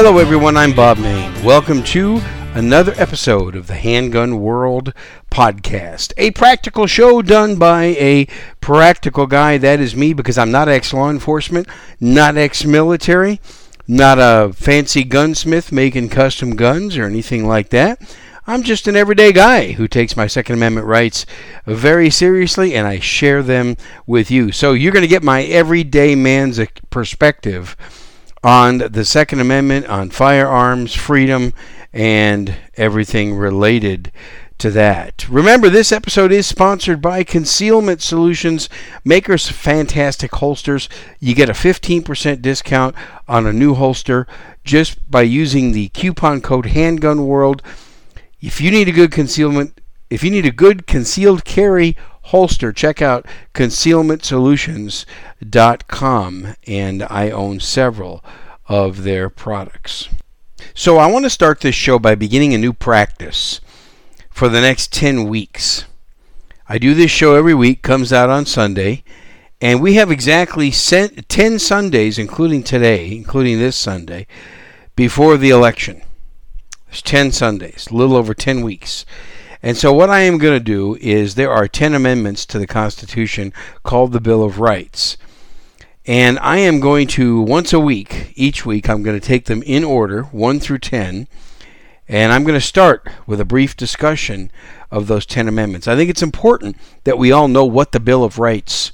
Hello, everyone. I'm Bob Mayne. Welcome to another episode of the Handgun World podcast, a practical show done by a practical guy. That is me because I'm not ex law enforcement, not ex military, not a fancy gunsmith making custom guns or anything like that. I'm just an everyday guy who takes my Second Amendment rights very seriously and I share them with you. So you're going to get my everyday man's perspective on the Second Amendment, on firearms, freedom, and everything related to that. Remember, this episode is sponsored by Concealment Solutions, makers of fantastic holsters. You get a 15% discount on a new holster just by using the coupon code Handgun World. If you need a good concealment, if you need a good concealed carry holster, check out concealmentsolutions.com, and I own several of their products. So I want to start this show by beginning a new practice for the next 10 weeks. I do this show every week, comes out on Sunday, and we have exactly 10 Sundays, including today, including this Sunday, before the election. There's 10 Sundays, a little over 10 weeks. And so, what I am going to do is there are 10 amendments to the Constitution called the Bill of Rights. And I am going to, once a week, each week, I'm going to take them in order, 1 through 10. And I'm going to start with a brief discussion of those 10 amendments. I think it's important that we all know what the Bill of Rights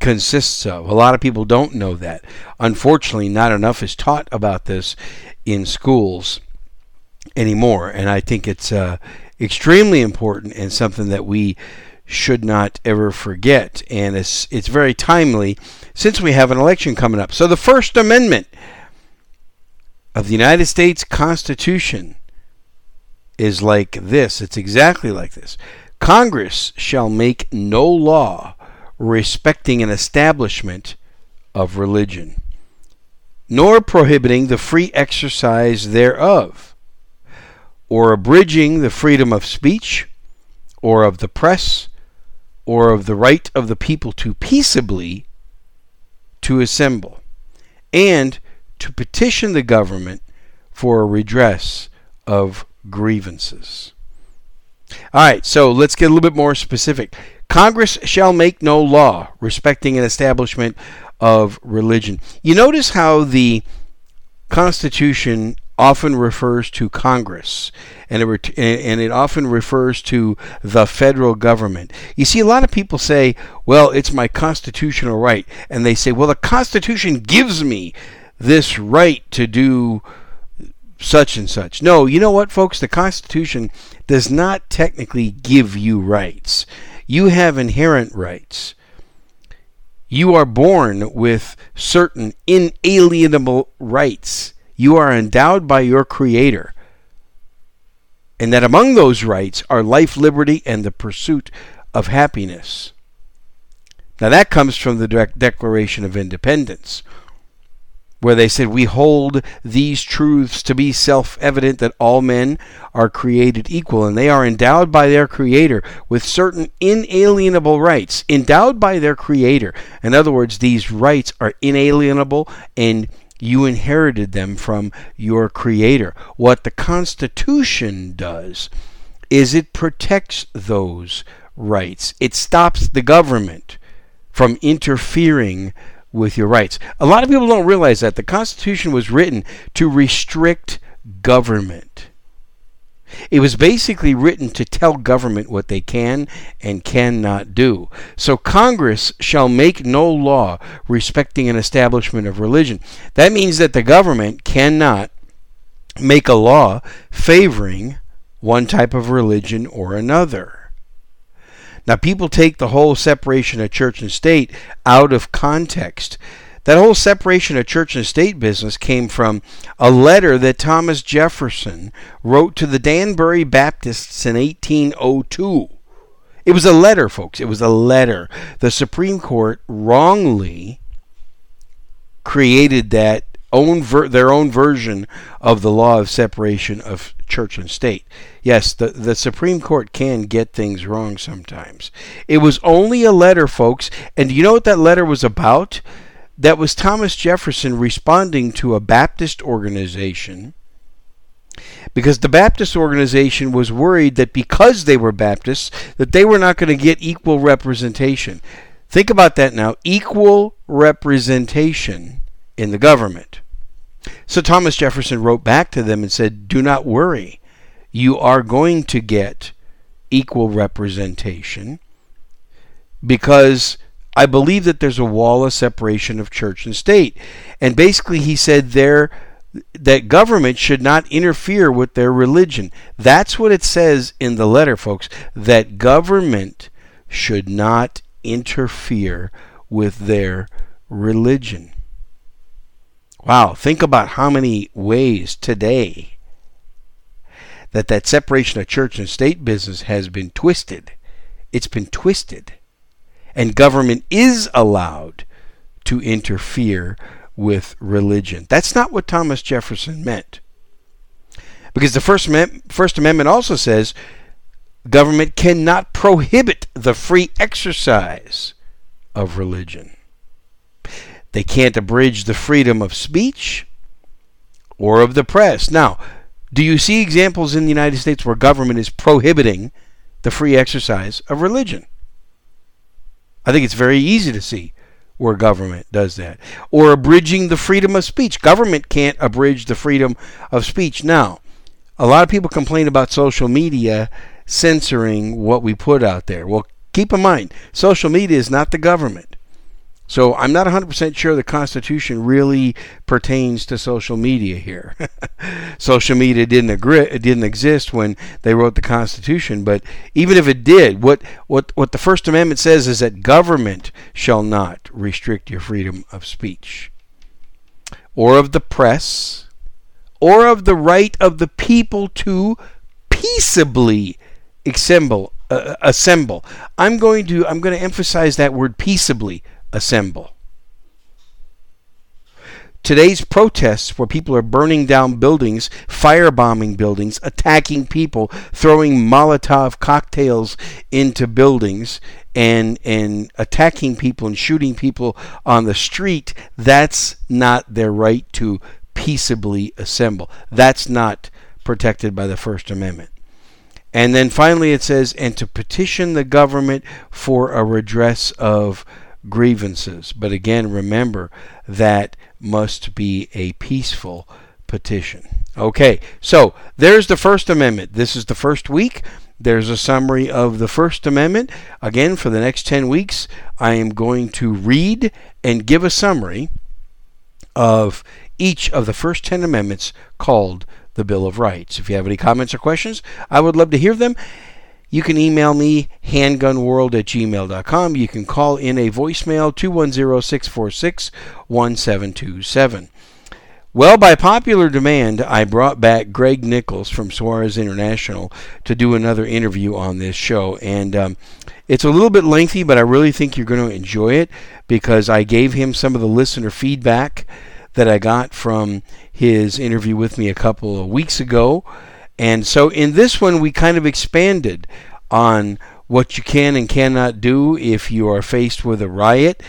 consists of. A lot of people don't know that. Unfortunately, not enough is taught about this in schools anymore. And I think it's uh, extremely important and something that we should not ever forget. And it's it's very timely since we have an election coming up. So the First Amendment of the United States Constitution is like this. It's exactly like this. Congress shall make no law respecting an establishment of religion, nor prohibiting the free exercise thereof or abridging the freedom of speech, or of the press, or of the right of the people to peaceably to assemble, and to petition the government for a redress of grievances. All right, so let's get a little bit more specific. Congress shall make no law respecting an establishment of religion. You notice how the Constitution often refers to Congress, and it, and it often refers to the federal government. You see, a lot of people say, well, it's my constitutional right. And they say, well, the Constitution gives me this right to do such and such. No, you know what, folks? The Constitution does not technically give you rights. You have inherent rights. You are born with certain inalienable rights you are endowed by your Creator, and that among those rights are life, liberty, and the pursuit of happiness. Now, that comes from the Declaration of Independence, where they said, We hold these truths to be self evident that all men are created equal, and they are endowed by their Creator with certain inalienable rights. Endowed by their Creator. In other words, these rights are inalienable and you inherited them from your Creator. What the Constitution does is it protects those rights, it stops the government from interfering with your rights. A lot of people don't realize that the Constitution was written to restrict government. It was basically written to tell government what they can and cannot do. So Congress shall make no law respecting an establishment of religion. That means that the government cannot make a law favoring one type of religion or another. Now, people take the whole separation of church and state out of context. That whole separation of church and state business came from a letter that Thomas Jefferson wrote to the Danbury Baptists in 1802. It was a letter, folks. It was a letter. The Supreme Court wrongly created that own ver- their own version of the law of separation of church and state. Yes, the, the Supreme Court can get things wrong sometimes. It was only a letter, folks, and do you know what that letter was about? That was Thomas Jefferson responding to a Baptist organization because the Baptist organization was worried that because they were Baptists that they were not going to get equal representation. Think about that now, equal representation in the government. So Thomas Jefferson wrote back to them and said, "Do not worry. You are going to get equal representation because I believe that there's a wall of separation of church and state. And basically, he said there that government should not interfere with their religion. That's what it says in the letter, folks, that government should not interfere with their religion. Wow, think about how many ways today that that separation of church and state business has been twisted. It's been twisted. And government is allowed to interfere with religion. That's not what Thomas Jefferson meant. Because the First, First Amendment also says government cannot prohibit the free exercise of religion. They can't abridge the freedom of speech or of the press. Now, do you see examples in the United States where government is prohibiting the free exercise of religion? I think it's very easy to see where government does that. Or abridging the freedom of speech. Government can't abridge the freedom of speech. Now, a lot of people complain about social media censoring what we put out there. Well, keep in mind, social media is not the government. So I'm not 100% sure the Constitution really pertains to social media here. social media didn't agree, it didn't exist when they wrote the Constitution, but even if it did, what, what, what the First Amendment says is that government shall not restrict your freedom of speech or of the press or of the right of the people to peaceably assemble uh, assemble. I'm going to I'm going to emphasize that word peaceably assemble. Today's protests, where people are burning down buildings, firebombing buildings, attacking people, throwing Molotov cocktails into buildings, and and attacking people and shooting people on the street, that's not their right to peaceably assemble. That's not protected by the First Amendment. And then finally it says, and to petition the government for a redress of grievances. But again, remember that must be a peaceful petition. Okay, so there's the First Amendment. This is the first week. There's a summary of the First Amendment. Again, for the next 10 weeks, I am going to read and give a summary of each of the first 10 amendments called the Bill of Rights. If you have any comments or questions, I would love to hear them. You can email me, handgunworld at gmail.com. You can call in a voicemail, 210 646 1727. Well, by popular demand, I brought back Greg Nichols from Suarez International to do another interview on this show. And um, it's a little bit lengthy, but I really think you're going to enjoy it because I gave him some of the listener feedback that I got from his interview with me a couple of weeks ago. And so in this one, we kind of expanded on what you can and cannot do if you are faced with a riot.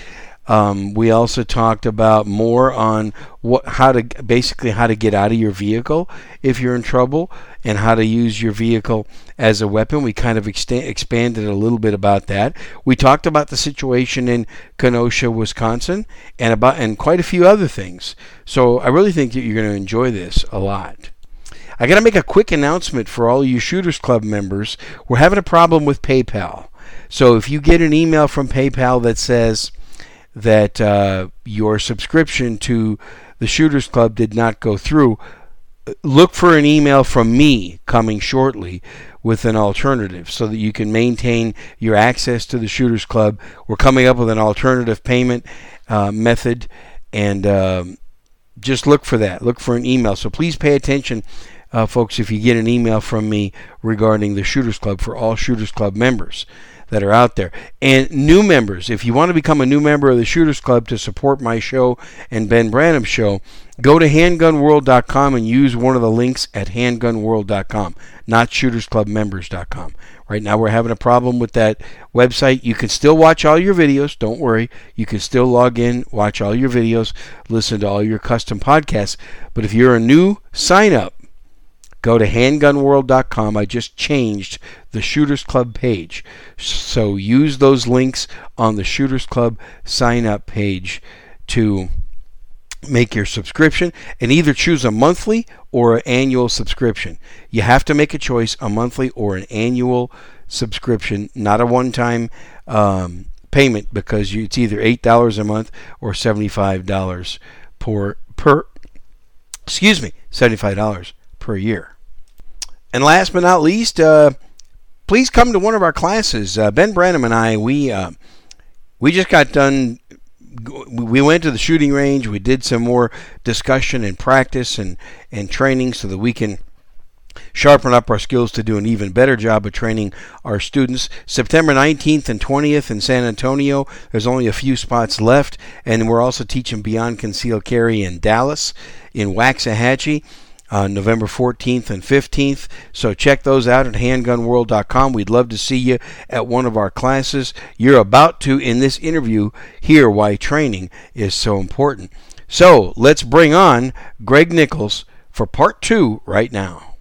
Um, we also talked about more on what how to basically how to get out of your vehicle if you're in trouble and how to use your vehicle as a weapon. We kind of expanded a little bit about that. We talked about the situation in Kenosha, Wisconsin, and about and quite a few other things. So I really think that you're going to enjoy this a lot. I got to make a quick announcement for all you Shooters Club members. We're having a problem with PayPal. So if you get an email from PayPal that says that uh, your subscription to the Shooters Club did not go through, look for an email from me coming shortly with an alternative so that you can maintain your access to the Shooters Club. We're coming up with an alternative payment uh, method, and um, just look for that. Look for an email. So please pay attention uh, folks, if you get an email from me regarding the Shooters Club for all Shooters Club members that are out there. And new members, if you want to become a new member of the Shooters Club to support my show and Ben Branham's show, go to handgunworld.com and use one of the links at handgunworld.com, not shootersclubmembers.com. Right now, we're having a problem with that website. You can still watch all your videos. Don't worry. You can still log in, watch all your videos, listen to all your custom podcasts. But if you're a new sign up, go to handgunworld.com. I just changed the Shooters Club page. So use those links on the Shooters Club sign up page to make your subscription and either choose a monthly or an annual subscription. You have to make a choice a monthly or an annual subscription, not a one time um, payment because it's either $8 a month or $75 per, per excuse me, $75 per year. And last but not least, uh, please come to one of our classes. Uh, ben Branham and I, we uh, we just got done. We went to the shooting range. We did some more discussion and practice and and training so that we can sharpen up our skills to do an even better job of training our students. September 19th and 20th in San Antonio. There's only a few spots left, and we're also teaching Beyond Concealed Carry in Dallas, in Waxahachie uh, November 14th and 15th. So check those out at handgunworld.com. We'd love to see you at one of our classes. You're about to, in this interview, hear why training is so important. So let's bring on Greg Nichols for part two right now.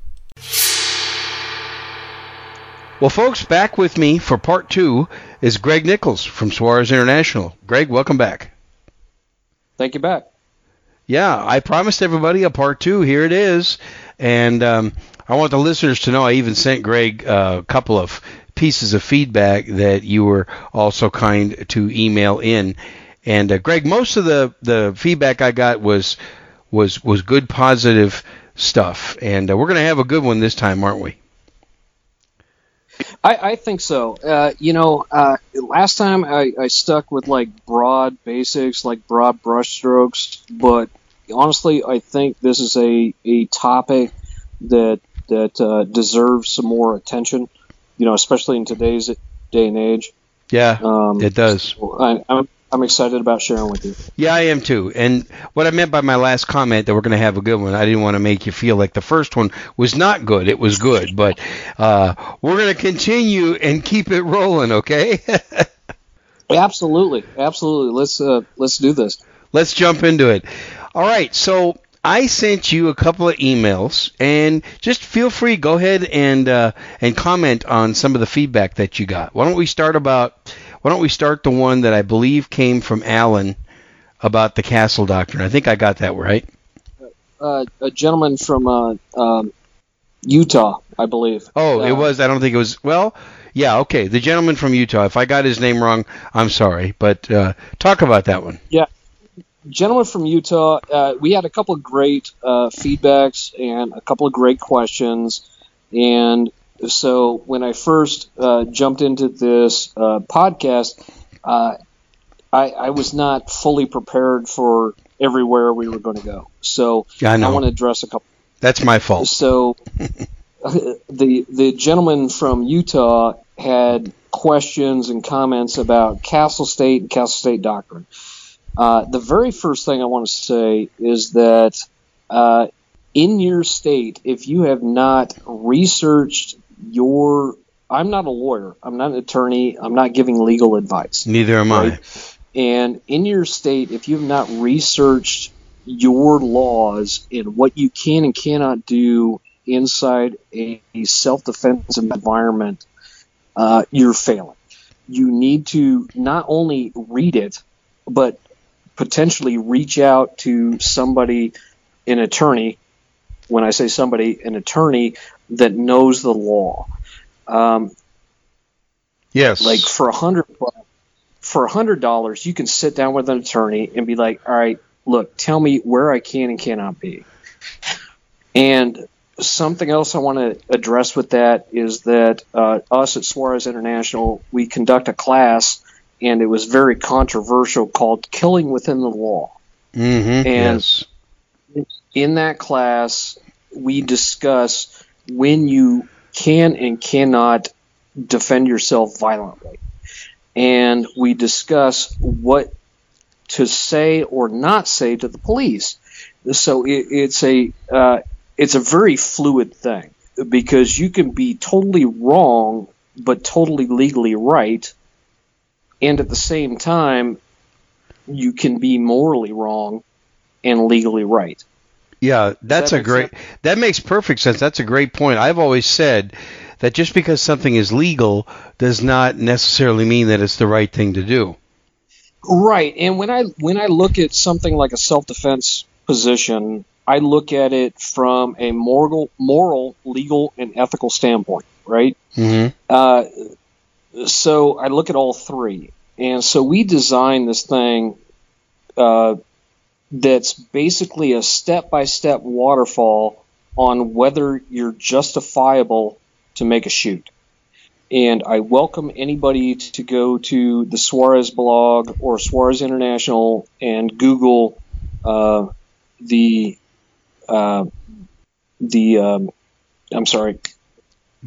Well, folks, back with me for part two is Greg Nichols from Suarez International. Greg, welcome back. Thank you back yeah, I promised everybody a part two. Here it is, and um, I want the listeners to know I even sent Greg uh, a couple of pieces of feedback that you were also kind to email in. And uh, Greg, most of the the feedback I got was was was good, positive stuff, and uh, we're going to have a good one this time, aren't we? I, I think so. Uh, you know, uh, last time I, I stuck with like broad basics, like broad brushstrokes, but honestly, I think this is a, a topic that that uh, deserves some more attention. You know, especially in today's day and age. Yeah, um, it does. So I, I'm I'm excited about sharing with you. Yeah, I am too. And what I meant by my last comment that we're going to have a good one, I didn't want to make you feel like the first one was not good. It was good, but uh, we're going to continue and keep it rolling. Okay? absolutely, absolutely. Let's uh, let's do this. Let's jump into it. All right. So I sent you a couple of emails, and just feel free, go ahead and uh, and comment on some of the feedback that you got. Why don't we start about why don't we start the one that I believe came from Alan about the castle doctrine? I think I got that right. Uh, a gentleman from uh, um, Utah, I believe. Oh, uh, it was. I don't think it was. Well, yeah, okay. The gentleman from Utah. If I got his name wrong, I'm sorry. But uh, talk about that one. Yeah, gentleman from Utah. Uh, we had a couple of great uh, feedbacks and a couple of great questions, and so when I first uh, jumped into this uh, podcast, uh, I, I, was not fully prepared for everywhere we were going to go. So yeah, I, I want to address a couple. That's my fault. So the the gentleman from Utah had questions and comments about Castle State and Castle State doctrine. Uh, the very first thing I want to say is that uh, in your state, if you have not researched your I'm not a lawyer. I'm not an attorney. I'm not giving legal advice. Neither am right? I. And in your state, if you've not researched your laws and what you can and cannot do inside a, self defensive environment, uh, you're failing. You need to not only read it, but potentially reach out to somebody, an attorney. When I say somebody, an attorney that knows the law. Um, yes. Like for a hundred for a hundred dollars, you can sit down with an attorney and be like, "All right, look, tell me where I can and cannot be." And something else I want to address with that is that uh, us at Suarez International, we conduct a class, and it was very controversial called "Killing Within the Law." Mm-hmm. And yes. in that class, we discuss when you can and cannot defend yourself violently. And we discuss what to say or not say to the police. So it, it's a uh, it's a very fluid thing because you can be totally wrong but totally legally right, and at the same time, you can be morally wrong and legally right. Yeah, that's that a great. sense? That makes perfect sense. That's a great point. I've always said that just because something is legal does not necessarily mean that it's the right thing to do. Right, and when I when I look at something like a self defense position, I look at it from a moral, moral, legal, and ethical standpoint. Right. hmm Uh, so I look at all three, and so we designed this thing uh, that's basically a step-by-step waterfall on whether you're justifiable to make a shoot. And I welcome anybody to go to the Suarez blog or Suarez International and Google uh, the uh, the um, I'm sorry,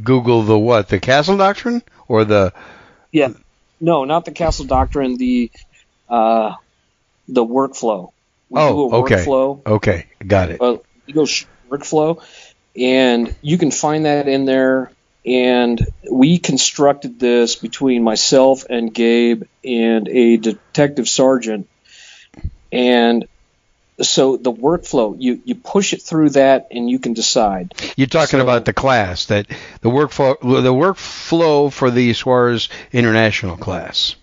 Google the what? The Castle Doctrine or the? Yeah, no, not the Castle Doctrine. The uh, the workflow. We Oh, do a okay. workflow, Okay, got it. a legal sh- workflow, and you can find that in there. And we constructed this between myself and Gabe and a detective sergeant. And so the workflow, you, you push it through that, and you can decide. You're talking So- about the class that the workflow the workflow for the Suarez International class.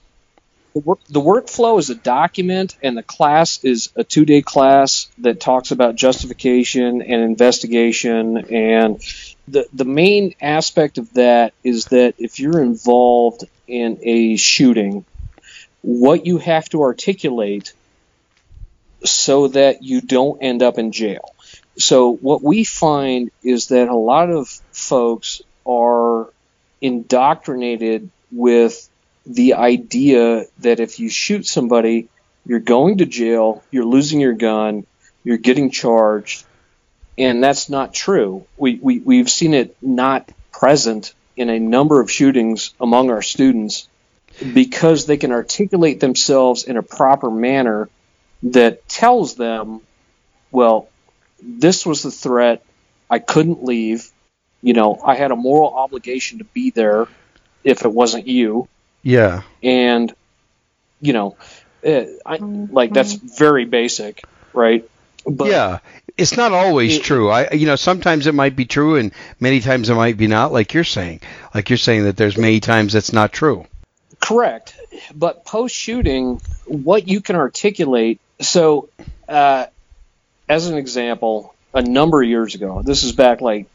The, work, the workflow is a document, and the class is a two day class that talks about justification and investigation. And the, the main aspect of that is that if you're involved in a shooting, what you have to articulate so that you don't end up in jail. So, what we find is that a lot of folks are indoctrinated with the idea that if you shoot somebody, you're going to jail, you're losing your gun, you're getting charged, and that's not true. We, we, we've seen it not present in a number of shootings among our students because they can articulate themselves in a proper manner that tells them, well, this was the threat, I couldn't leave, you know, I had a moral obligation to be there if it wasn't you Yeah. and you know, uh, I, like that's very basic, right? But yeah, it's not always It- true. I, you know, sometimes it might be true, and many times it might be not. Like you're saying, like you're saying that there's many times that's not true. correct. But post shooting, what you can articulate. So, uh, as an example, a number of years ago, this is back like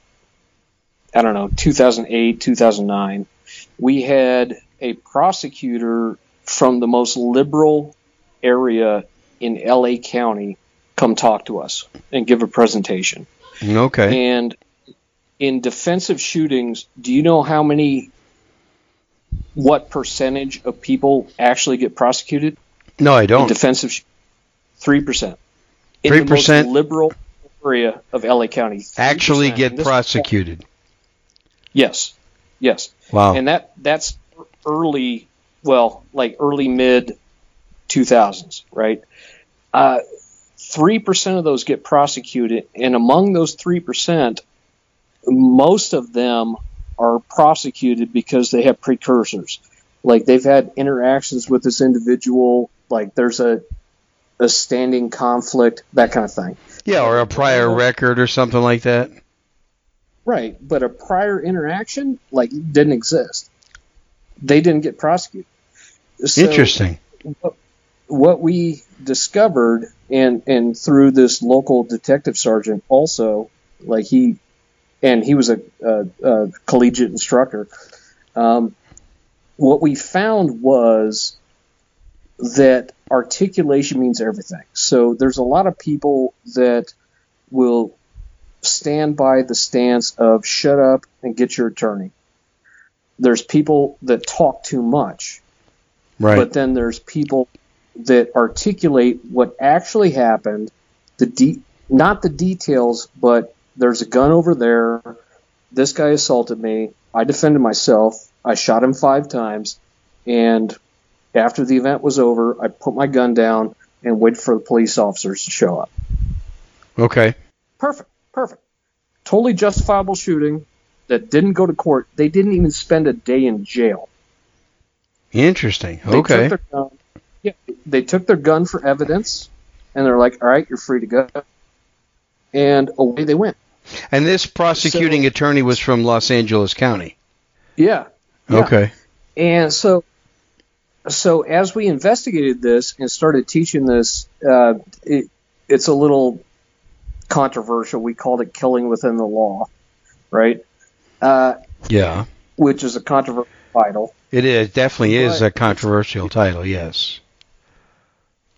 I don't know, 2008, 2009. We had a prosecutor from the most liberal area in LA County come talk to us and give a presentation. Okay. And in defensive shootings, do you know how many, what percentage of people actually get prosecuted No, I don't. defensive? sh- Three percent. 3%? liberal area of LA County. 3%. Actually, get prosecuted. Yes, yes, Wow. and that that's early, well, like early mid two thousands, right? Uh, Three percent of those get prosecuted, and among those three percent, most of them are prosecuted because they have precursors. Like they've had interactions with this individual, like there's a a standing conflict, that kind of thing. yeah, or a prior record or something like that. Right, but a prior interaction like didn't exist. They didn't get prosecuted. So Interesting. What, what we discovered, and and through this local detective sergeant, also like he, and he was a, a, a collegiate instructor. Um, what we found was that articulation means everything. So there's a lot of people that will stand by the stance of shut up and get your attorney. There's people that talk too much, Right. but then there's people that articulate what actually happened, the de- not the details, but there's a gun over there. This guy assaulted me. I defended myself. I shot him five times, and after the event was over, I put my gun down and waited for the police officers to show up. Okay. Perfect. Perfect. Totally justifiable shooting that didn't go to court. They didn't even spend a day in jail. Interesting. They Okay. Gun, yeah, they took their gun for evidence, and they're like, "All right, you're free to go," and away they went. And this prosecuting So- attorney was from Los Angeles County. Yeah. Yeah. Okay. And so, so as we investigated this and started teaching this, uh, it, it's a little controversial. We called it killing within the law, right? Uh, Yeah. which is a controversial title. It is definitely is a controversial title. Yes.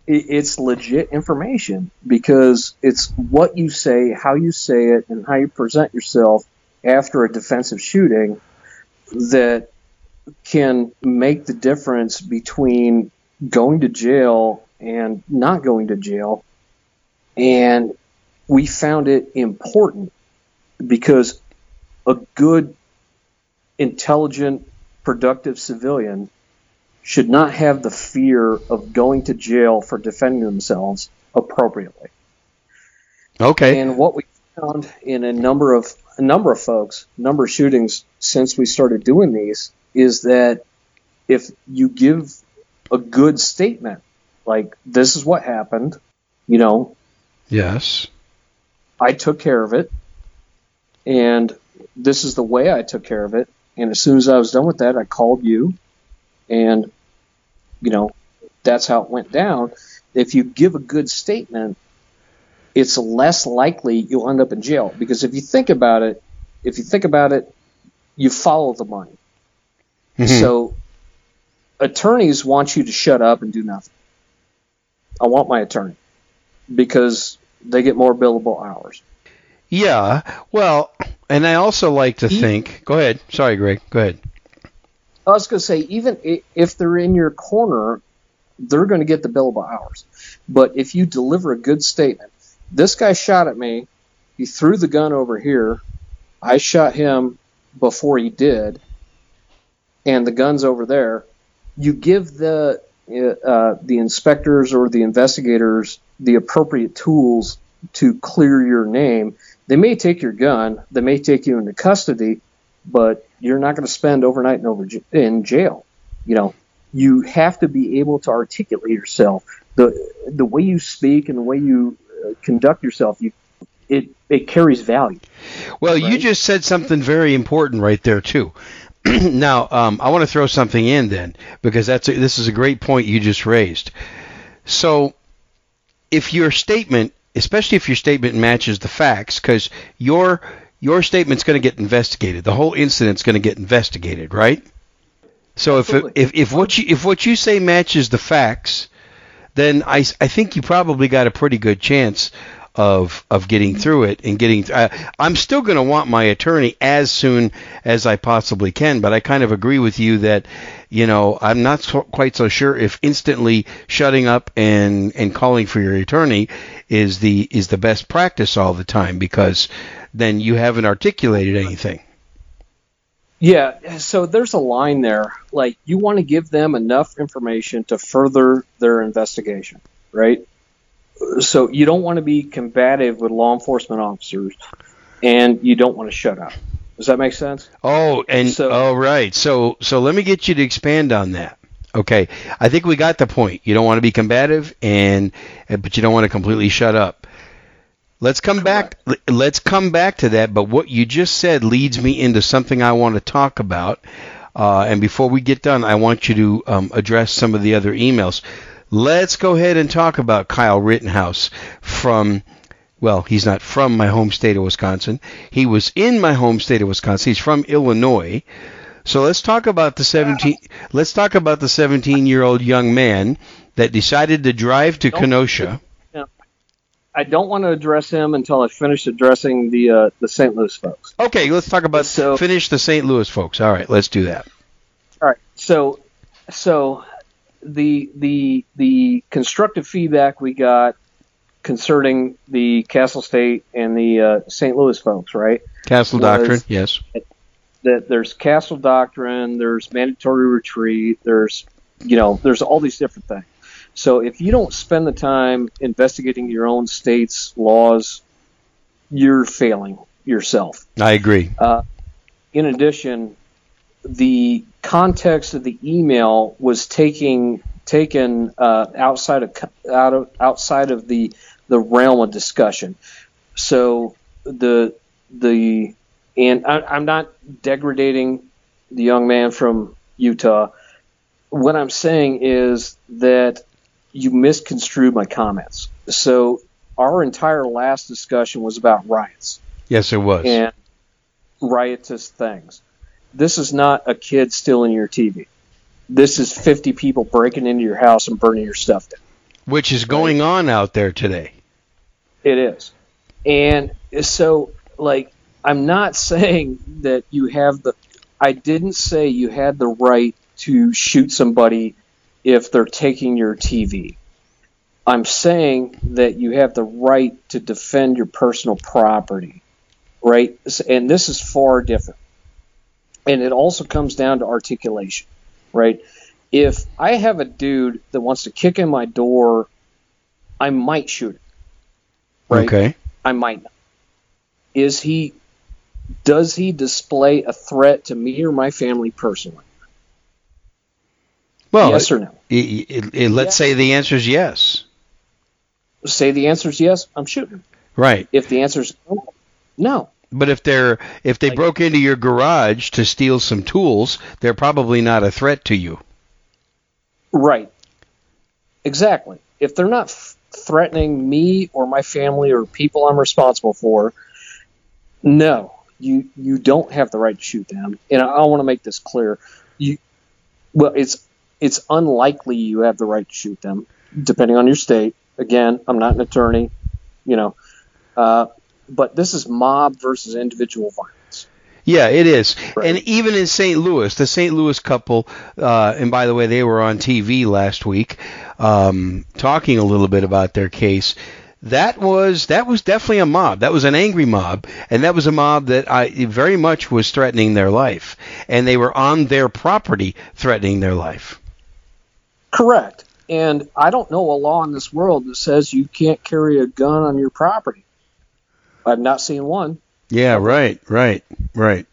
It, it's legit information because it's what you say, how you say it, and how you present yourself after a defensive shooting that can make the difference between going to jail and not going to jail. And we found it important because a good, intelligent, productive civilian should not have the fear of going to jail for defending themselves appropriately. Okay. And what we found in a number of a number of folks, number of shootings since we started doing these, is that if you give a good statement, like this is what happened, you know, yes. I took care of it, and this is the way I took care of it. And as soon as I was done with that, I called you, and you know, that's how it went down. If you give a good statement, it's less likely you'll end up in jail because if you think about it, if you think about it, you follow the money. Mhm. So attorneys want you to shut up and do nothing. I want my attorney because they get more billable hours. yeah. Well, and I also like to E- think. Go ahead. Sorry, Greg. Go ahead. I was going to say, even if they're in your corner, they're going to get the billable hours. But if you deliver a good statement, this guy shot at me, he threw the gun over here, I shot him before he did, and the gun's over there. You give the uh, the inspectors or the investigators the appropriate tools to clear your name. They may take your gun, they may take you into custody, but you're not going to spend overnight in over in jail. You know, you have to be able to articulate yourself. the The way you speak and the way you uh, conduct yourself, you it it carries value. Well, you just said something very important right there too. now, um, I want to throw something in then because that's a, this is a great point you just raised. So, if your statement, especially if your statement matches the facts, because your your statement's going to get investigated, the whole incident's going to get investigated, right? So if, if if what you if what you say matches the facts, then I, I think you probably got a pretty good chance of of getting through it and getting. Uh, I'm still going to want my attorney as soon as I possibly can, but I kind of agree with you that you know I'm not so, quite so sure if instantly shutting up and and calling for your attorney is the is the best practice all the time because then you haven't articulated anything. Yeah, so there's a line there. Like you want to give them enough information to further their investigation, right? So you don't want to be combative with law enforcement officers, and you don't want to shut up. Does that make sense? Oh, and So- oh right. So so let me get you to expand on that. Okay, I think we got the point. You don't want to be combative, and but you don't want to completely shut up. Let's come back. Let's come back to that. But what you just said leads me into something I want to talk about. Uh, and before we get done, I want you to um, address some of the other emails. Let's go ahead and talk about Kyle Rittenhouse from. Well, he's not from my home state of Wisconsin. He was in my home state of Wisconsin. He's from Illinois. So let's talk about the 17 let's talk about the 17-year-old young man that decided to drive to Kenosha. I don't want to address him until I finish addressing the uh, the St. Louis folks. Okay, let's talk about So- finish the St. Louis folks. All right, let's do that. All right. So, so the the the constructive feedback we got concerning the Castle State and the uh, St. Louis folks, right? Castle Doctrine, yes. That there's Castle Doctrine, there's mandatory retreat, there's you know, there's all these different things. So if you don't spend the time investigating your own state's laws you're failing yourself. I agree. Uh, in addition, the context of the email was taking taken uh, outside of out of outside of the the realm of discussion. So the the and I, am not degrading the young man from Utah. What I'm saying is that you misconstrued my comments. So our entire last discussion was about riots. Yes, it was. And riotous things. This is not a kid stealing your TV. This is 50 people breaking into your house and burning your stuff down. Which is going right? on out there today. It is. And so, like, I'm not saying that you have the. I didn't say you had the right to shoot somebody if they're taking your TV. I'm saying that you have the right to defend your personal property, right? And this is far different. And it also comes down to articulation, right? If I have a dude that wants to kick in my door, I might shoot him. Right? Okay. I might not. Is he does he display a threat to me or my family personally? Well, yes or no? It, it, it, let's say the answer is yes. Say the answer is yes, I'm shooting. Right. If the answer is no, no. But if they're if they like, broke into your garage to steal some tools, they're probably not a threat to you. Right. Exactly. If they're not f- threatening me or my family or people I'm responsible for, no, you you don't have the right to shoot them. And I, I want to make this clear. You well, it's it's unlikely you have the right to shoot them, depending on your state. Again, I'm not an attorney, you know, uh, but this is mob versus individual violence. Yeah, it is. Right. And even in St. Louis, the St. Louis couple, uh, and by the way, they were on TV last week um, talking a little bit about their case that was that was definitely a mob. That was an angry mob, and that was a mob that I very much was threatening their life, and they were on their property threatening their life. Correct. And I don't know a law in this world that says you can't carry a gun on your property. I've not seen one. Yeah, right, right, right.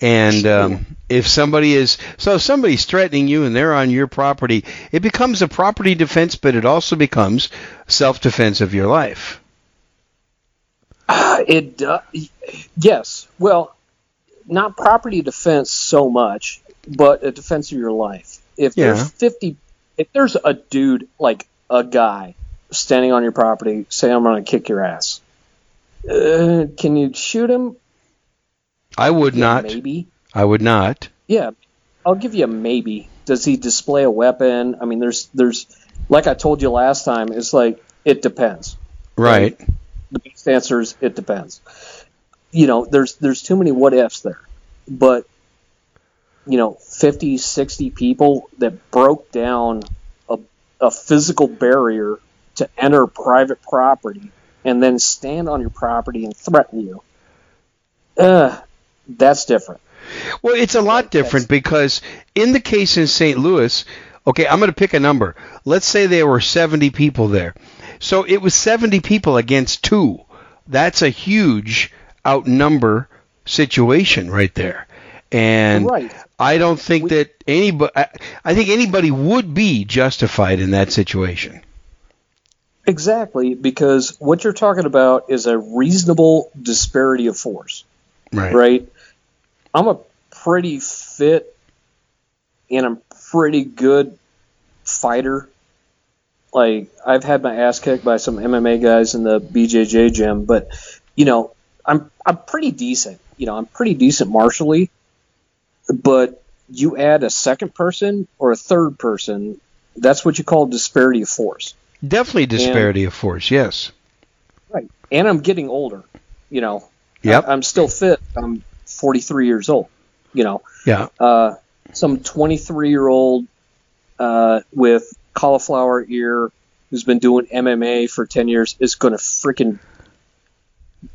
And um, if somebody is so if somebody's threatening you and they're on your property, it becomes a property defense, but it also becomes self defense of your life. Uh, it uh, yes, well, not property defense so much, but a defense of your life. If yeah. there's fifty, if there's a dude like a guy standing on your property, say I'm going to kick your ass. Uh, can you shoot him? I would yeah, not. Maybe. I would not. Yeah, I'll give you a maybe. Does he display a weapon? I mean, there's there's like I told you last time. It's like it depends. Right. right? The best answer is it depends. You know, there's there's too many what ifs there, but you know, 50, 60 people that broke down a, a physical barrier to enter private property and then stand on your property and threaten you. Uh, that's different. Well, it's a lot different because in the case in St. Louis, okay, I'm going to pick a number. Let's say there were 70 people there. So it was 70 people against two. That's a huge outnumber situation right there. And right. I don't think we, that anybody I think anybody would be justified in that situation. Exactly, because what you're talking about is a reasonable disparity of force. Right. Right? I'm a pretty fit and I'm pretty good fighter. Like I've had my ass kicked by some MMA guys in the BJJ gym, but you know, I'm I'm pretty decent. You know, I'm pretty decent martially. But you add a second person or a third person, that's what you call disparity of force. Definitely disparity and, of force, yes. Right. And I'm getting older, you know. Yep. I, I'm still fit. I'm 43 years old. You know, yeah. Uh, some 23 year old uh, with cauliflower ear who's been doing MMA for 10 years is going to freaking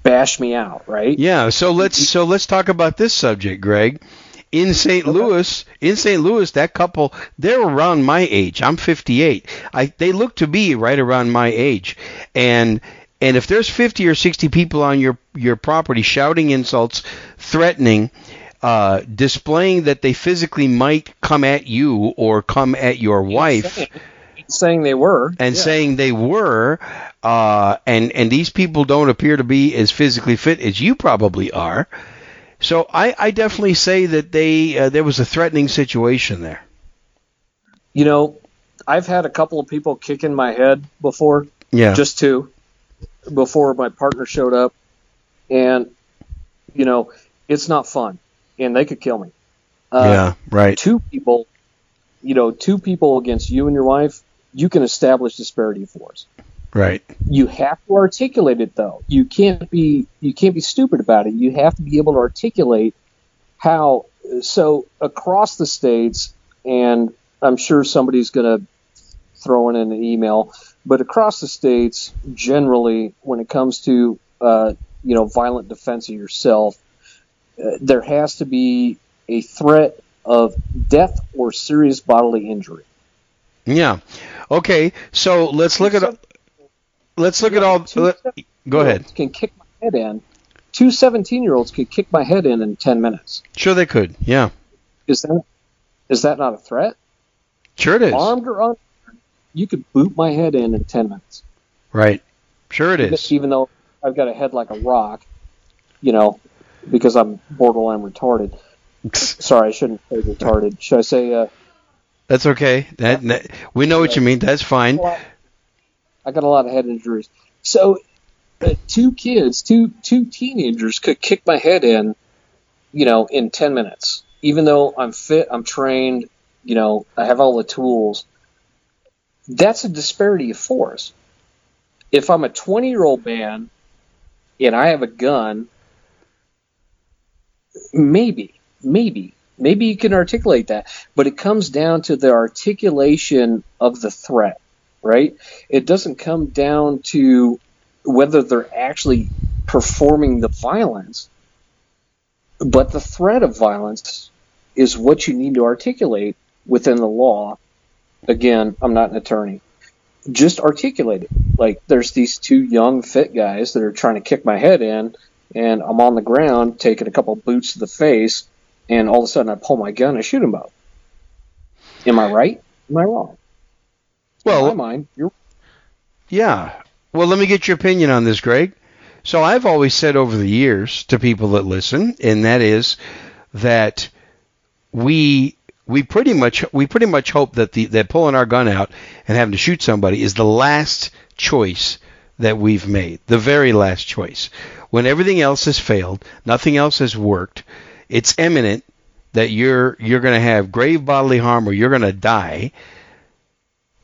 bash me out, right? Yeah. So let's so let's talk about this subject, Greg. In St. Okay. Louis, in St. Louis, that couple they're around my age. I'm 58. I they look to be right around my age, and And if there's 50 or 60 people on your your property shouting insults, threatening, uh, displaying that they physically might come at you or come at your wife, saying, saying they were and yeah. saying they were, uh, and and these people don't appear to be as physically fit as you probably are. So I, I definitely say that they uh, there was a threatening situation there. You know, I've had a couple of people kick in my head before. Yeah. Just two before my partner showed up, and you know, it's not fun, and they could kill me. Uh, yeah. Right. Two people, you know, two people against you and your wife, you can establish disparity of force. Right. You have to articulate it though. You can't be you can't be stupid about it. You have to be able to articulate how so across the states and I'm sure somebody's going to throw in an email, but across the states generally when it comes to uh, you know violent defense of yourself, uh, there has to be a threat of death or serious bodily injury. Yeah. Okay. So let's look at let's look at all. Let, go ahead. Can kick my head in. Two 17 year olds could kick my head in in 10 minutes. Sure, they could. Yeah. Is that is that not a threat? Sure, it is. Armed or unarmed, you could boot my head in in 10 minutes. Right. Sure, it is. Even though I've got a head like a rock, you know, because I'm borderline retarded. Sorry, I shouldn't say retarded. Should I say? Uh, That's okay. That, that we know what you mean. That's fine. I got a lot of head injuries. So, uh, two kids, two two teenagers could kick my head in, you know, in ten minutes. Even though I'm fit, I'm trained, you know, I have all the tools. That's a disparity of force. If I'm a 20 year old man and I have a gun, maybe, maybe, maybe you can articulate that. But it comes down to the articulation of the threat, right? It doesn't come down to whether they're actually performing the violence, but the threat of violence is what you need to articulate within the law. Again, I'm not an attorney. Just articulate it. Like there's these two young fit guys that are trying to kick my head in, and I'm on the ground taking a couple boots to the face, and all of a sudden I pull my gun and shoot them both. Am I right? Am I wrong? Well, in my mind, you're yeah. Well, let me get your opinion on this, Greg. So I've always said over the years to people that listen, and that is that we we pretty much we pretty much hope that the that pulling our gun out and having to shoot somebody is the last choice that we've made, the very last choice. When everything else has failed, nothing else has worked, it's imminent that you're you're going to have grave bodily harm or you're going to die.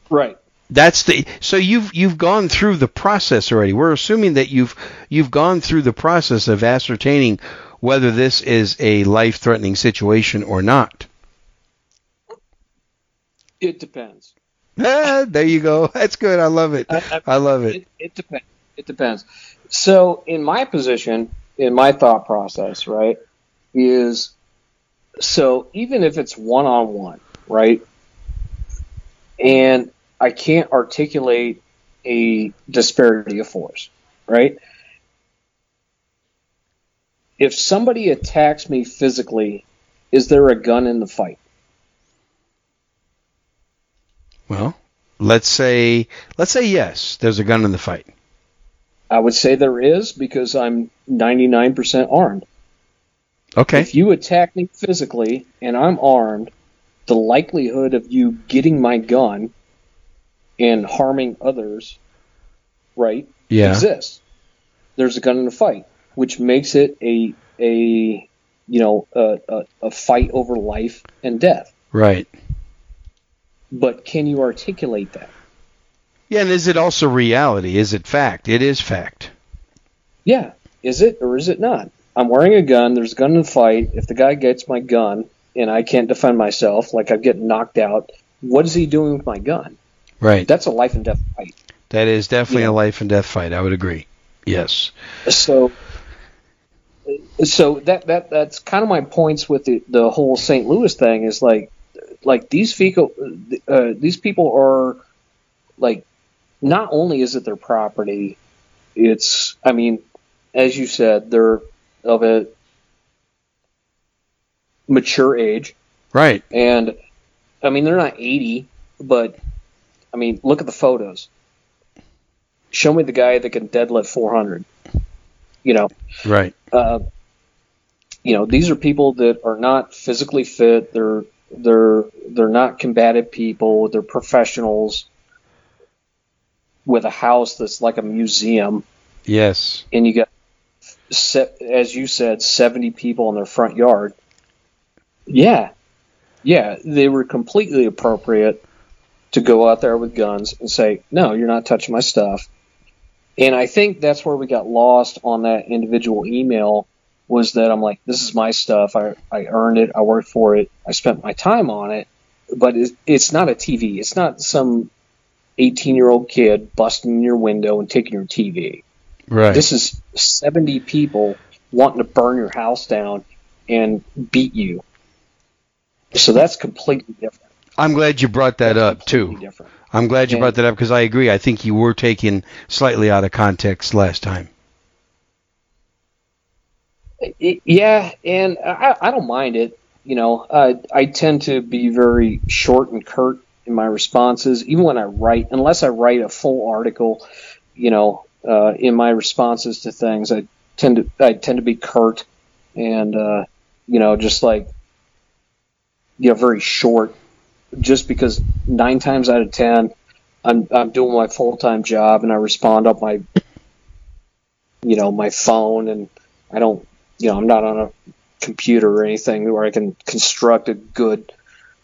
Right. That's the so you've you've gone through the process already. We're assuming that you've you've gone through the process of ascertaining whether this is a life-threatening situation or not. It depends. Ah, there you go. That's good. I love it. I- I- I love it. It, it depends. It depends. So, in my position, in my thought process, right, is so even if it's one on one, right, and I can't articulate a disparity of force, right? If somebody attacks me physically, is there a gun in the fight? Well, let's say let's say yes. There's a gun in the fight. I would say there is because I'm 99% armed. Okay. If you attack me physically and I'm armed, the likelihood of you getting my gun and harming others, right, Yeah. exists. There's a gun in the fight, which makes it a a you know a, a, a fight over life and death. Right. But can you articulate that? Yeah, and is it also reality? Is it fact? It is fact. Yeah. Is it or is it not? I'm wearing a gun. There's a gun in the fight. If the guy gets my gun and I can't defend myself, like I'm getting knocked out, what is he doing with my gun? Right. That's a life and death fight. That is definitely Yeah. a life and death fight. I would agree. Yes. So, so that that that's kind of my points with the the whole St. Louis thing is like, like these people, uh, these people are like, not only is it their property, it's I mean, as you said, they're of a mature age, Right. and I mean they're not 80, but I mean look at the photos. Show me the guy that can deadlift 400. You know, Right. uh, you know these are people that are not physically fit. They're they're they're not combative people. They're professionals with a house that's like a museum, Yes. and you got as you said, 70 people in their front yard. Yeah, yeah, they were completely appropriate to go out there with guns and say, "No, you're not touching my stuff." And I think that's where we got lost on that individual email was that I'm like, "This is my stuff. I I earned it. I worked for it. I spent my time on it." But it's, it's not a TV. It's not some 18 year old kid busting your window and taking your TV. Right. This is 70 people wanting to burn your house down and beat you. So that's completely different. I'm glad you brought that up too. Different. I'm glad you Yeah. brought that up because I agree. I think you were taken slightly out of context last time. It- yeah, and I, I don't mind it. You know, I, I tend to be very short and curt in my responses, even when I write, unless I write a full article. You know, uh, in my responses to things, I tend to I tend to be curt and uh, you know just like you know very short, just because nine times out of ten, I'm I'm doing my full time job and I respond on my you know my phone and I don't you know I'm not on a computer or anything where I can construct a good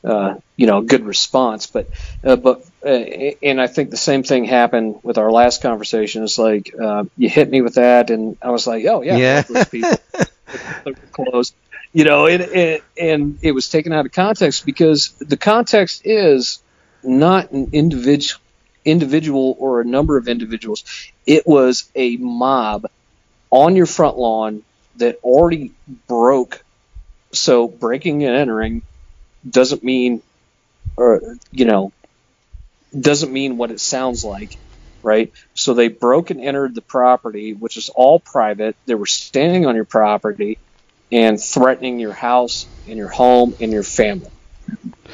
uh, you know good response. But uh, but uh, and I think the same thing happened with our last conversation. It's like uh, you hit me with that and I was like oh yeah, Yeah. those people. Closed you know it and it was taken out of context because the context is not an individual individual or a number of individuals. It was a mob on your front lawn that already broke. So breaking and entering doesn't mean or you know doesn't mean what it sounds like right? So they broke and entered the property which is all private. They were standing on your property and threatening your house and your home and your family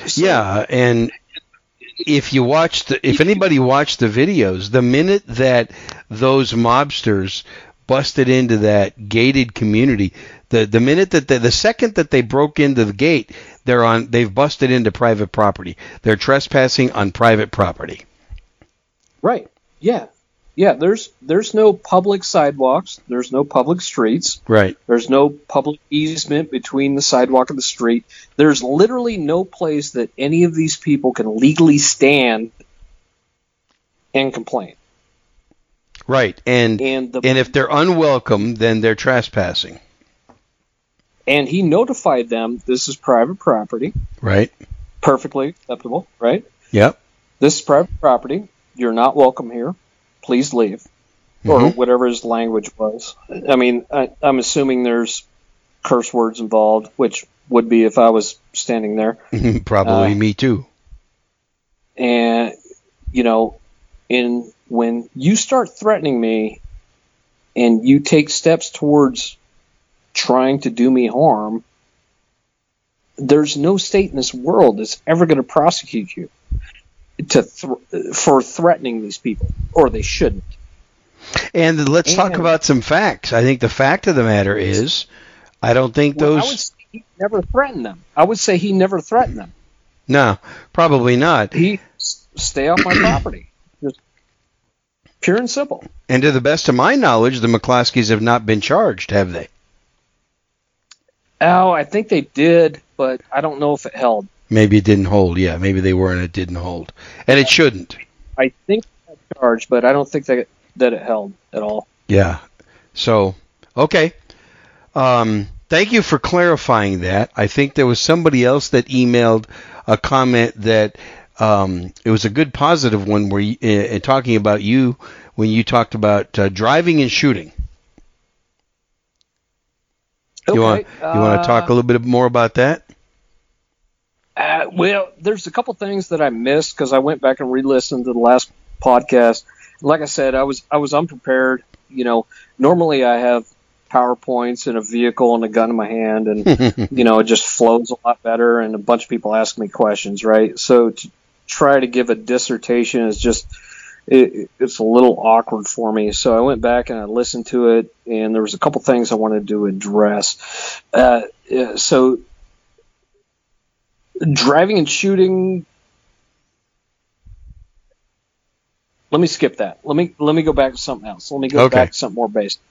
So- Yeah, and if you watched, the, if anybody watched the videos, the minute that those mobsters busted into that gated community, the the minute that they, the second that they broke into the gate, they're on, they've busted into private property. They're trespassing on private property. Right. Yeah. Yeah. There's there's no public sidewalks. There's no public streets. Right. There's no public easement between the sidewalk and the street. There's literally no place that any of these people can legally stand and complain. Right. And And the and if they're unwelcome, then they're trespassing. and he notified them this is private property, Right. perfectly acceptable, right? Yep. This is private property. You're not welcome here. Please leave. Or Mhm. whatever his language was. I mean, I, I'm assuming there's curse words involved, which would be if I was standing there. Probably Uh, me too. And, you know, in when you start threatening me and you take steps towards trying to do me harm, there's no state in this world that's ever going to prosecute you to thr for threatening these people, or they shouldn't. And let's talk about some facts. I think the fact of the matter is, I don't think Well, those. I would say he never threatened them. I would say he never threatened them. No, probably not. He stay off my property. Just pure and simple. And to the best of my knowledge, the McCloskeys have not been charged, have they? Oh, I think they did, but I don't know if it held. Maybe it didn't hold. Yeah, maybe they were and it didn't hold, and it shouldn't. I think it got charged, but I don't think that that it held at all. Yeah. So, okay. Um, thank you for clarifying that. I think there was somebody else that emailed a comment that um, it was a good positive one where you, uh, uh, talking about you when you talked about uh, driving and shooting. You want you want to talk a little bit more about that? Uh, well, there's a couple things that I missed because I went back and re-listened to the last podcast. Like I said, I was I was unprepared you know, normally I have PowerPoints and a vehicle and a gun in my hand, and you know, it just flows a lot better. And a bunch of people ask me questions, right? So to try to give a dissertation is just it, it's a little awkward for me. So I went back and I listened to it, and there was a couple things I wanted to address. Uh, so driving and shooting. Let me skip that. Let me let me go back to something else. Let me go Okay. back to something more basic.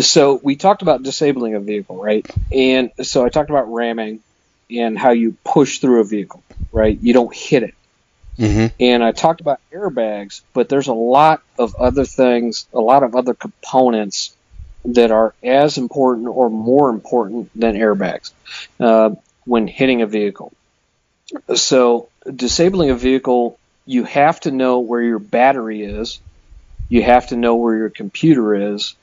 So we talked about disabling a vehicle, right? And so I talked about ramming and how you push through a vehicle, right? You don't hit it hmm and I talked about airbags, but there's a lot of other things, a lot of other components that are as important or more important than airbags uh, when hitting a vehicle. So, disabling a vehicle, you have to know where your battery is, you have to know where your computer is,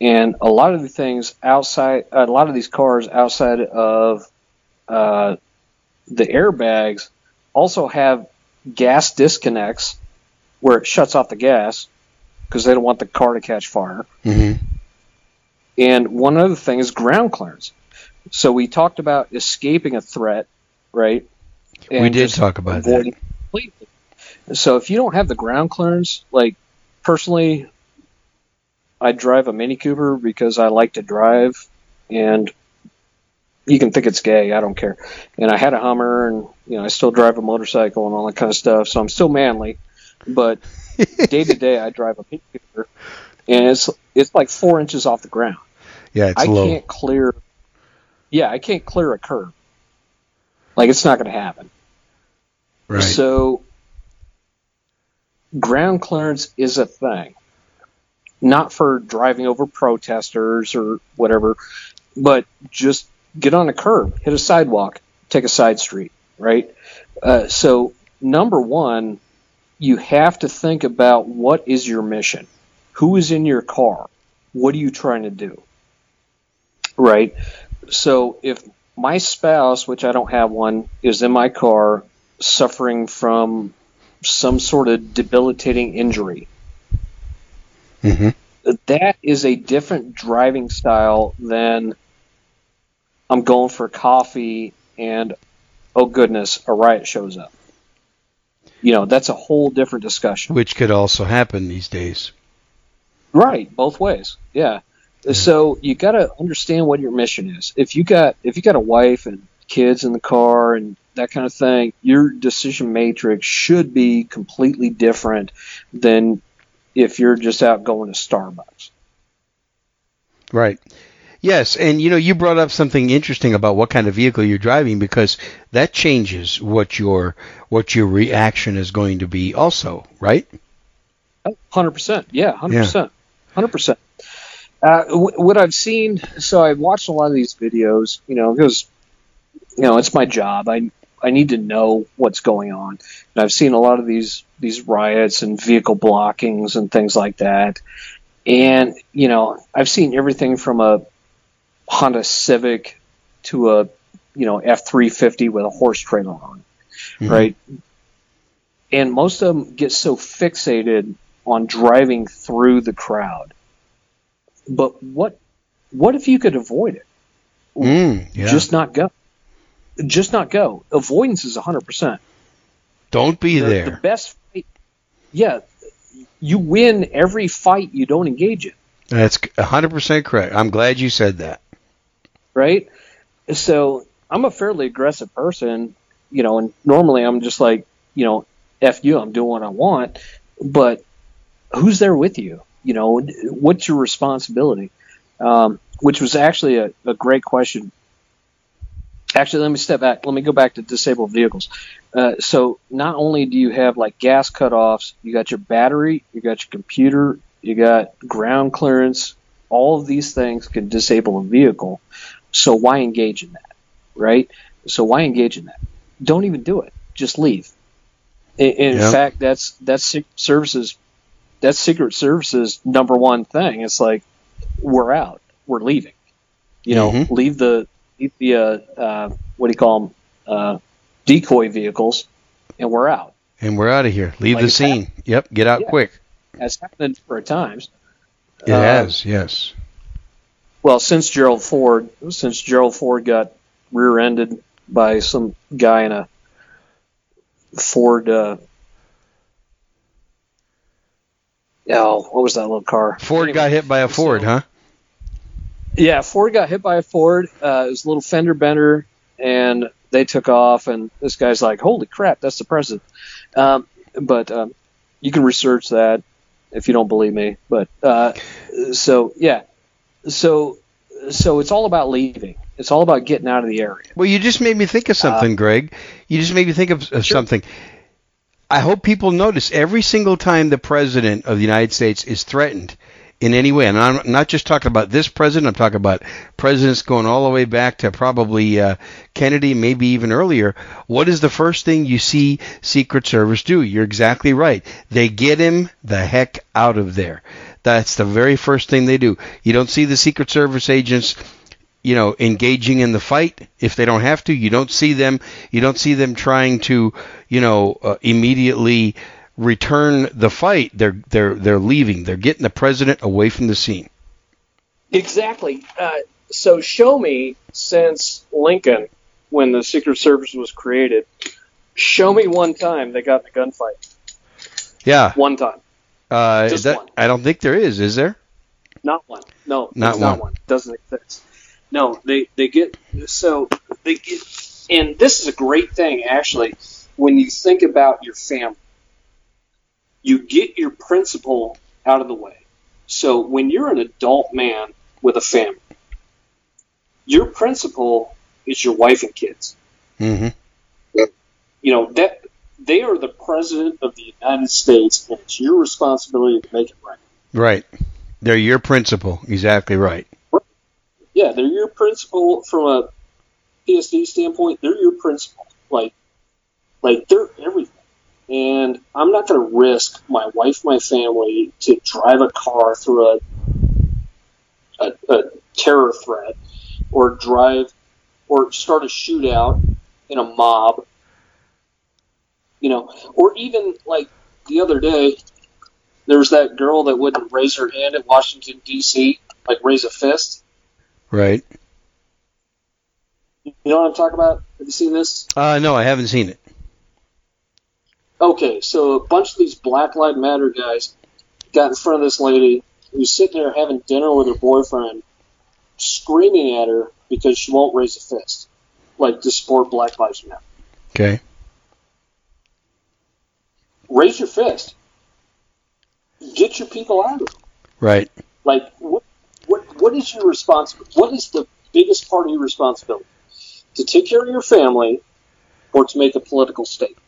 and a lot of the things outside, a lot of these cars outside of uh, the airbags also have gas disconnects where it shuts off the gas because they don't want the car to catch fire. hmm And one other thing is ground clearance. So we talked about escaping a threat, right? We did talk about that. completely. So if you don't have the ground clearance, like personally, I drive a Mini Cooper because I like to drive, and you can think it's gay. I don't care. And I had a Hummer, and you know I still drive a motorcycle and all that kind of stuff. So I'm still manly, but day to day I drive a Mini Cooper, and it's it's like four inches off the ground. Yeah, it's I low. can't clear. Yeah, I can't clear a curb. Like it's not going to happen. Right. So ground clearance is a thing. Not for driving over protesters or whatever, but just get on a curb, hit a sidewalk, take a side street, right? Uh, so number one, you have to think about what is your mission? Who is in your car? What are you trying to do? Right? So if my spouse, which I don't have one, is in my car suffering from some sort of debilitating injury, hmm that is a different driving style than I'm going for coffee and oh goodness, a riot shows up. You know, that's a whole different discussion. Which could also happen these days. Right, both ways. Yeah. So you got to understand what your mission is. If you got if you got a wife and kids in the car and that kind of thing, your decision matrix should be completely different than if you're just out going to Starbucks. Right. Yes, and you know you brought up something interesting about what kind of vehicle you're driving because that changes what your what your reaction is going to be also, right? 100%. Yeah, 100%. Yeah. 100%. Uh, w- what I've seen, so I've watched a lot of these videos, you know, because, you know, it's my job. I, I need to know what's going on. And I've seen a lot of these, these riots and vehicle blockings and things like that. And, you know, I've seen everything from a Honda Civic to a, you know, F 350 with a horse trailer on, mm-hmm. right? And most of them get so fixated on driving through the crowd but what what if you could avoid it? Mm, yeah. Just not go. Just not go. Avoidance is 100%. Don't be the, there. The best fight, yeah, you win every fight you don't engage in, That's 100% correct. I'm glad you said that. right? So I'm a fairly aggressive person, you know, and normally I'm just like, you know, F you, I'm doing what I want. But who's there with you? You know, what's your responsibility? Um, which was actually a, a great question. Actually, let me step back. Let me go back to disabled vehicles. Uh, so not only do you have like gas cutoffs, you got your battery, you got your computer, you got ground clearance. All of these things can disable a vehicle. So why engage in that, right? So why engage in that? Don't even do it. Just leave. In, in Yep. fact, that's that's services. That's Secret Services number one thing. It's like we're out. We're leaving. You know, Mhm. leave the leave the uh, uh, what do you call them? Uh, decoy vehicles, and we're out. And we're out of here. Leave Like the scene. Yep, get out Yeah. quick. That's happened for a times. It Uh, has, yes. Well, since Gerald Ford, since Gerald Ford got rear-ended by some guy in a Ford. Uh, oh, what was that little car? Ford Anyway, got hit by a Ford, so- huh? Yeah, Ford got hit by a Ford. Uh, it was a little fender bender, and they took off. And this guy's like, "Holy crap, that's the president!" Um, but um, you can research that if you don't believe me. But uh, so yeah, so so it's all about leaving. It's all about getting out of the area. Well, you just made me think of something, Greg. You just made me think of, of Uh, Sure. something. I hope people notice every single time the president of the United States is threatened in any way, and I'm not just talking about this president. I'm talking about presidents going all the way back to probably uh, Kennedy, maybe even earlier. What is the first thing you see Secret Service do? You're exactly right. They get him the heck out of there. That's the very first thing they do. You don't see the Secret Service agents you know engaging in the fight if they don't have to you don't see them you don't see them trying to you know uh, immediately return the fight they're they're they're leaving they're getting the president away from the scene Exactly. Uh, so show me since Lincoln, when the Secret Service was created, show me one time they got in a gunfight. yeah One time. uh, Just that, one. i don't think there is is there Not one. No, Not it's not one. one. Doesn't exist. No, they they get so they get, and this is a great thing actually. When you think about your family, you get your principal out of the way. So when you're an adult man with a family, your principal is your wife and kids. mm-hmm. You know that they are the president of the United States, and it's your responsibility to make it right. right they're your principal exactly right yeah, they're your principal from a PSD standpoint. They're your principal. Like, like they're everything. And I'm not going to risk my wife, my family to drive a car through a, a, a terror threat, or drive, or start a shootout in a mob. You know, or even like the other day, there was that girl that wouldn't raise her hand at Washington D.C. Like raise a fist. Right You know what I'm talking about? Have you seen this? uh, no i haven't seen it Okay, so a bunch of these Black Lives Matter guys got in front of this lady who's sitting there having dinner with her boyfriend, screaming at her because she won't raise a fist, like to support Black Lives Matter. okay Raise your fist. Get your people out of it. right Like, what, what, what is your responsibility? What is the biggest part of your responsibility? To take care of your family or to make a political statement?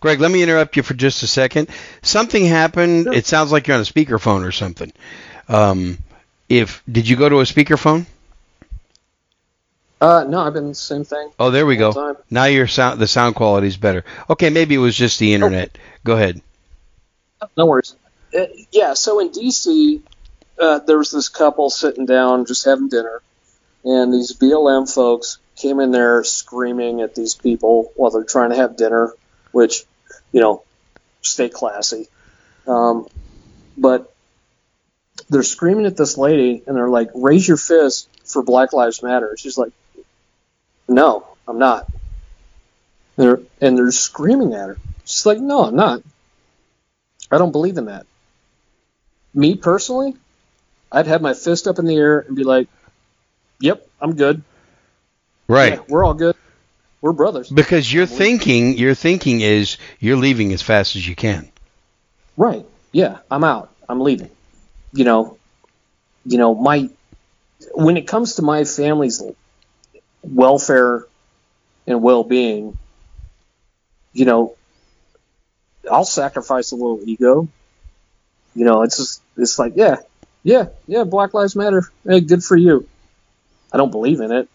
Greg, let me interrupt you for just a second. Something happened. Sure. It sounds like you're on a speakerphone or something. Um, if did you go to a speakerphone? Uh, no, I've been the same thing. Oh, there we go. time. Now your sound, the sound quality is better. Okay, maybe it was just the internet. Go ahead. No worries. Uh, yeah, so in DC, uh, there was this couple sitting down just having dinner, and these BLM folks came in there screaming at these people while they're trying to have dinner, which, you know, stay classy. Um, but they're screaming at this lady, and they're like, raise your fist for Black Lives Matter. She's like, no, I'm not. They're, and they're screaming at her. She's like, no, I'm not. I don't believe in that. Me personally, I'd have my fist up in the air and be like, "Yep, I'm good. Right. Yeah, we're all good. We're brothers." Because your thinking, your thinking is you're leaving as fast as you can. Right. Yeah, I'm out. I'm leaving. You know, you know, my when it comes to my family's welfare and well-being, you know, I'll sacrifice a little ego. You know, it's just it's like, yeah, yeah, yeah, Black Lives Matter. Hey, good for you. I don't believe in it,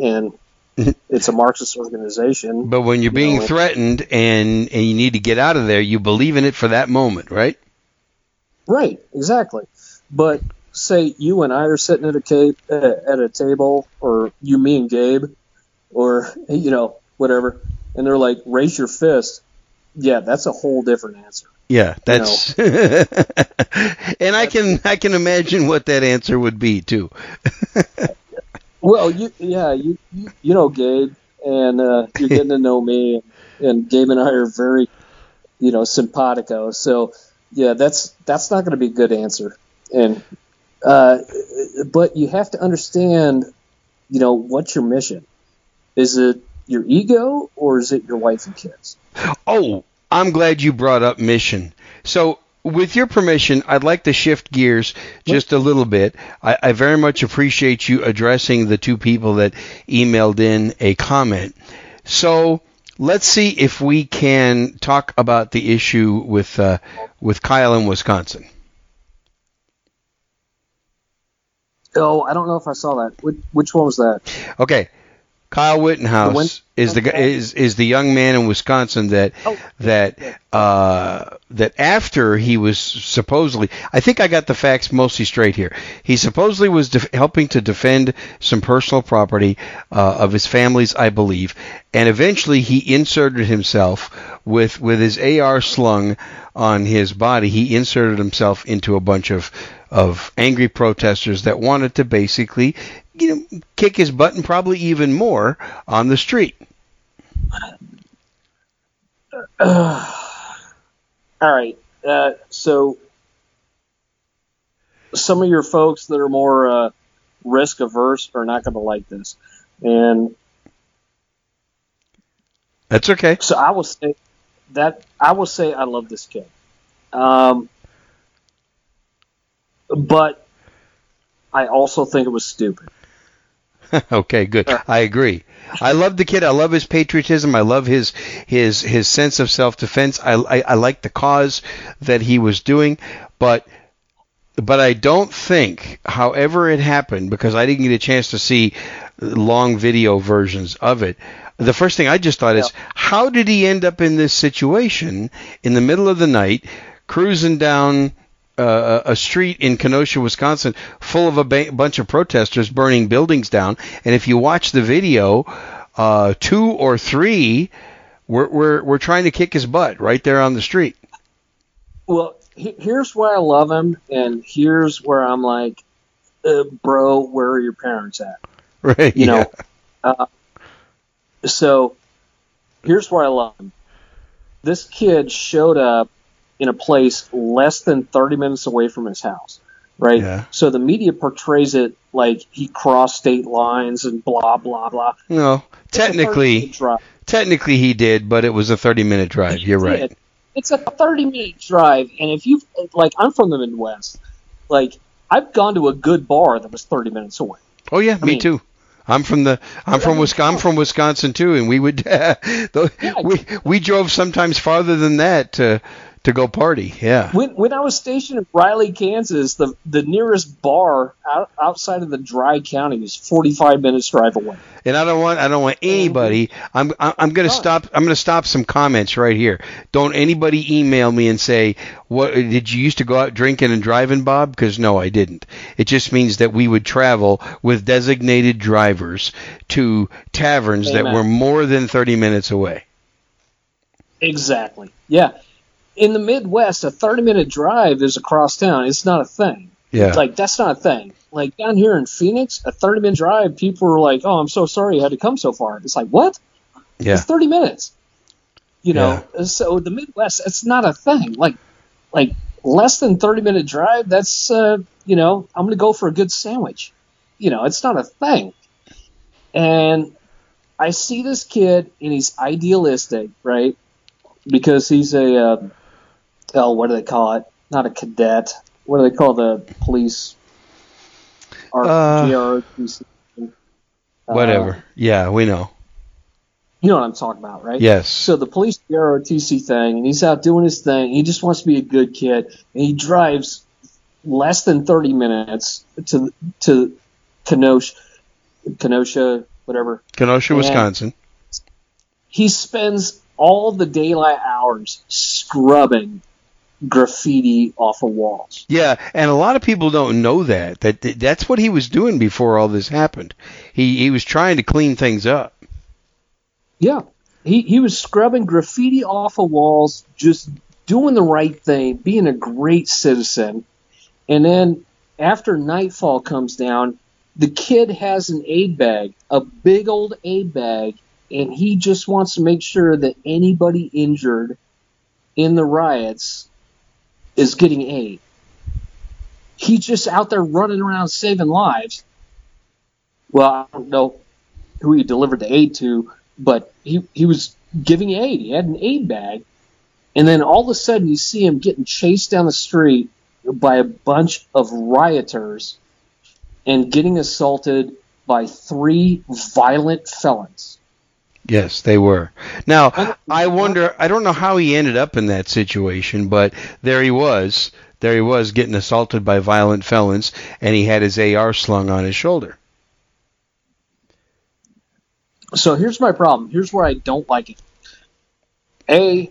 and it's a Marxist organization. But when you're You being know, threatened and and you need to get out of there, you believe in it for that moment, right? Right, exactly. But say you and I are sitting at a ca- uh, at a table, or you, me, and Gabe, or you know whatever, and they're like, "Raise your fist." Yeah, that's a whole different answer. Yeah, that's and I can I can imagine what that answer would be too. well, you yeah, you you, know Gabe and uh, you're getting to know me and, and Gabe and I are very you know simpatico. So yeah, that's that's not going to be a good answer. And uh, but you have to understand, you know, what's your mission? Is it your ego or is it your wife and kids? Oh, I'm glad you brought up mission. So, with your permission, I'd like to shift gears just a little bit. I, I, very much appreciate you addressing the two people that emailed in a comment. So, let's see if we can talk about the issue with uh, with Kyle in Wisconsin. Oh, I don't know if I saw that. Which, which one was that? Okay, Kyle Rittenhouse is the is is the young man in Wisconsin that oh. that uh, that after he was supposedly I think I got the facts mostly straight here. He supposedly was def- helping to defend some personal property uh, of his family's, I believe, and eventually he inserted himself with with his AR slung on his body. He inserted himself into a bunch of of angry protesters that wanted to basically you know, kick his butt and probably even more on the street. Uh, all right. Uh, so, some of your folks that are more uh, risk averse are not going to like this, and that's okay. So I will say that I will say I love this kid, um, but I also think it was stupid. okay, good. I agree. I love the kid. I love his patriotism. I love his his his sense of self defense. I, I I like the cause that he was doing, but but I don't think, however it happened, because I didn't get a chance to see long video versions of it. The first thing I just thought yeah. is, how did he end up in this situation in the middle of the night, cruising down uh, a street in Kenosha, Wisconsin, full of a ba- bunch of protesters burning buildings down. And if you watch the video, uh, two or three were, were, were trying to kick his butt right there on the street. Well, he, here's why I love him, and here's where I'm like, uh, bro, where are your parents at? Right. You yeah. know. Uh, so here's why I love him. This kid showed up in a place less than 30 minutes away from his house, right? Yeah. So the media portrays it like he crossed state lines and blah blah blah. No, technically, technically he did, but it was a 30 minute drive. You're did. right. It's a 30 minute drive, and if you like, I'm from the Midwest. Like I've gone to a good bar that was 30 minutes away. Oh yeah, I me mean, too. I'm from the I'm from Wisconsin. I'm from Wisconsin too, and we would uh, we we drove sometimes farther than that to to go party. Yeah. When, when I was stationed in Riley, Kansas, the the nearest bar out, outside of the dry county is 45 minutes drive away. And I don't want I don't want anybody. I'm I'm going to stop. I'm going to stop some comments right here. Don't anybody email me and say what did you used to go out drinking and driving, Bob? Because no, I didn't. It just means that we would travel with designated drivers to taverns Amen. that were more than 30 minutes away. Exactly. Yeah in the Midwest, a 30 minute drive is across town. It's not a thing. Yeah. Like, that's not a thing. Like, down here in Phoenix, a 30 minute drive, people are like, oh, I'm so sorry you had to come so far. It's like, what? Yeah. It's 30 minutes. You know, yeah. so the Midwest, it's not a thing. Like, like less than 30 minute drive, that's, uh, you know, I'm going to go for a good sandwich. You know, it's not a thing. And I see this kid and he's idealistic, right? Because he's a, uh, oh, what do they call it? Not a cadet. What do they call the police? Or uh, Whatever. Uh, yeah, we know. You know what I'm talking about, right? Yes. So the police ROTC thing, and he's out doing his thing. He just wants to be a good kid, and he drives less than 30 minutes to to Kenosha, Kenosha, whatever. Kenosha, and Wisconsin. He spends all the daylight hours scrubbing graffiti off of walls. Yeah, and a lot of people don't know that that that's what he was doing before all this happened. He he was trying to clean things up. Yeah. He he was scrubbing graffiti off of walls just doing the right thing, being a great citizen. And then after nightfall comes down, the kid has an aid bag, a big old aid bag, and he just wants to make sure that anybody injured in the riots is getting aid. He's just out there running around saving lives. Well, I don't know who he delivered the aid to, but he, he was giving aid. He had an aid bag. And then all of a sudden, you see him getting chased down the street by a bunch of rioters and getting assaulted by three violent felons. Yes, they were. Now, I wonder, I don't know how he ended up in that situation, but there he was. There he was getting assaulted by violent felons, and he had his AR slung on his shoulder. So here's my problem. Here's where I don't like it. A,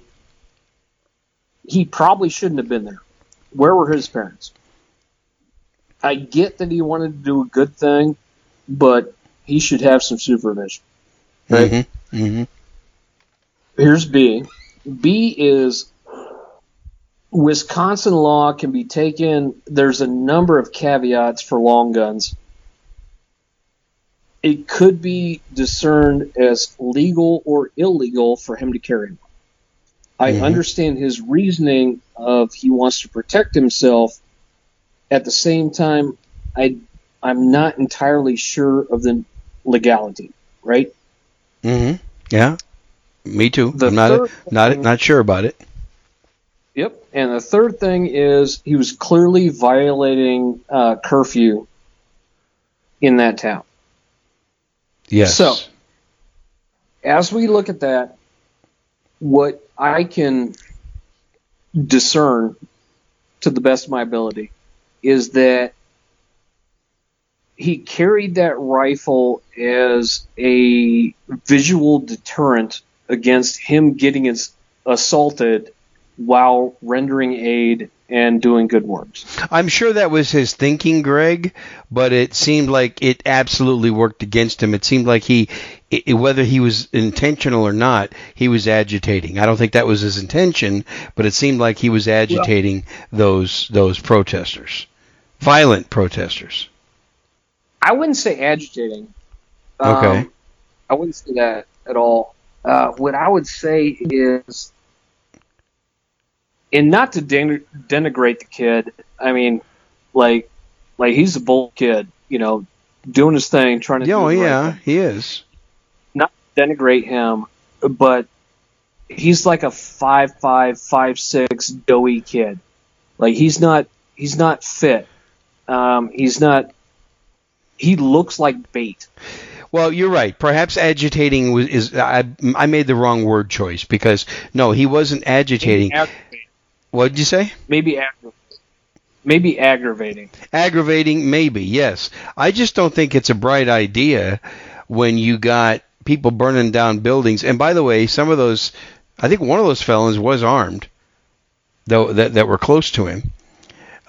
he probably shouldn't have been there. Where were his parents? I get that he wanted to do a good thing, but he should have some supervision. Right? Mm-hmm. Mm-hmm. Here's B. B is Wisconsin law can be taken. There's a number of caveats for long guns. It could be discerned as legal or illegal for him to carry one. I Mhm. understand his reasoning of he wants to protect himself. At the same time, I I'm not entirely sure of the legality. Right? Mm-hmm. Yeah. Me too. The I'm not not thing- not sure about it. Yep. And the third thing is he was clearly violating uh, curfew in that town. Yes. So- As we look at that, what I can discern to the best of my ability is that he carried that rifle as a visual deterrent against him getting as- assaulted while rendering aid and doing good works. I'm sure that was his thinking, Greg, but it seemed like it absolutely worked against him. It seemed like he, i whether he was intentional or not, he was agitating. I don't think that was his intention, but it seemed like he was agitating those those protesters, violent protesters. I wouldn't say agitating. Um, Okay. I wouldn't say that at all. Uh, what I would say is, and not to den- denigrate the kid. I mean, like, like he's a bold kid, you know, doing his thing, trying to. Oh right yeah, thing. he is. Not to denigrate him, but he's like a five five five six doughy kid. Like he's not he's not fit. Um, he's not. He looks like bait. Well, you're right. Perhaps agitating was is I I made the wrong word choice because no, he wasn't agitating. What did you say? Maybe aggravating. Maybe aggravating. Aggravating, maybe, yes. I just don't think it's a bright idea when you got people burning down buildings. And by the way, some of those, I think one of those felons was armed, though that that were close to him.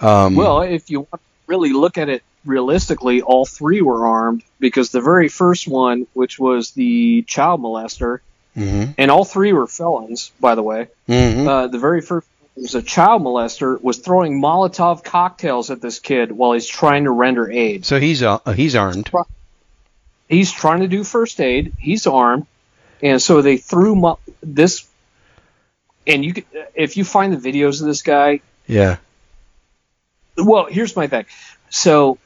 Um, Well, if you want to really look at it realistically, all three were armed because the very first one, which was the child molester, mhm, and all three were felons, by the way. mhm. Uh, the very first was a child molester was throwing Molotov cocktails at this kid while he's trying to render aid. so he's uh, he's armed. He's trying to do first aid. He's armed, and so they threw mo- this. And you, could, if you find the videos of this guy, Yeah. well, here's my thing. So,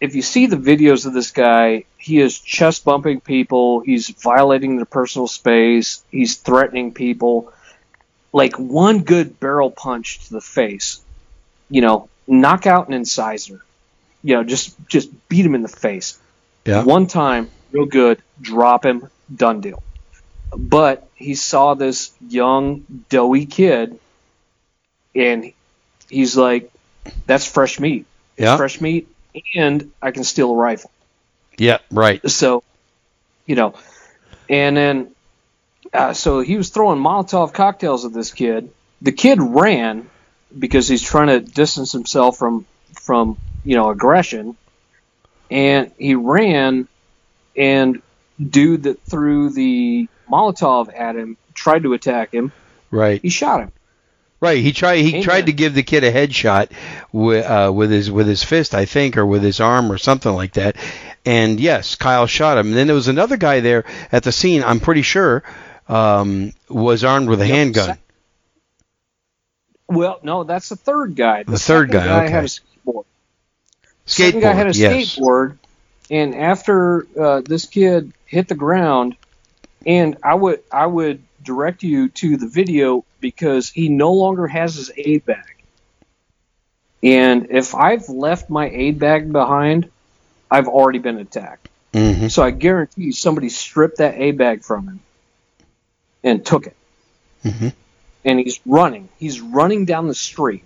if you see the videos of this guy, he is chest bumping people. He's violating their personal space. He's threatening people. Like one good barrel punch to the face, you know, knock out an incisor. You know, just just beat him in the face. Yeah. One time, real good, drop him, done deal. But he saw this young, doughy kid, and he's like, "That's fresh meat. It's Yeah. fresh meat, and I can steal a rifle." Yeah. Right. So, you know, and then, uh, so he was throwing Molotov cocktails at this kid. The kid ran because he's trying to distance himself from from you know aggression, and he ran, and dude that threw the Molotov at him tried to attack him. Right. He shot him. Right. He tried. He Amen. tried to give the kid a headshot with uh, with his with his fist, I think, or with his arm, or something like that. And yes, Kyle shot him. And then there was another guy there at the scene. I'm pretty sure um, was armed with a handgun. Well, no, that's the third guy. The third second guy, had okay. a skateboard. Skateboard. guy had a yes. skateboard, and after uh, this kid hit the ground, and I would I would direct you to the video because he no longer has his aid bag. And if I've left my aid bag behind, I've already been attacked. hmm So I guarantee you somebody stripped that aid bag from him and took it. hmm and he's running. He's running down the street.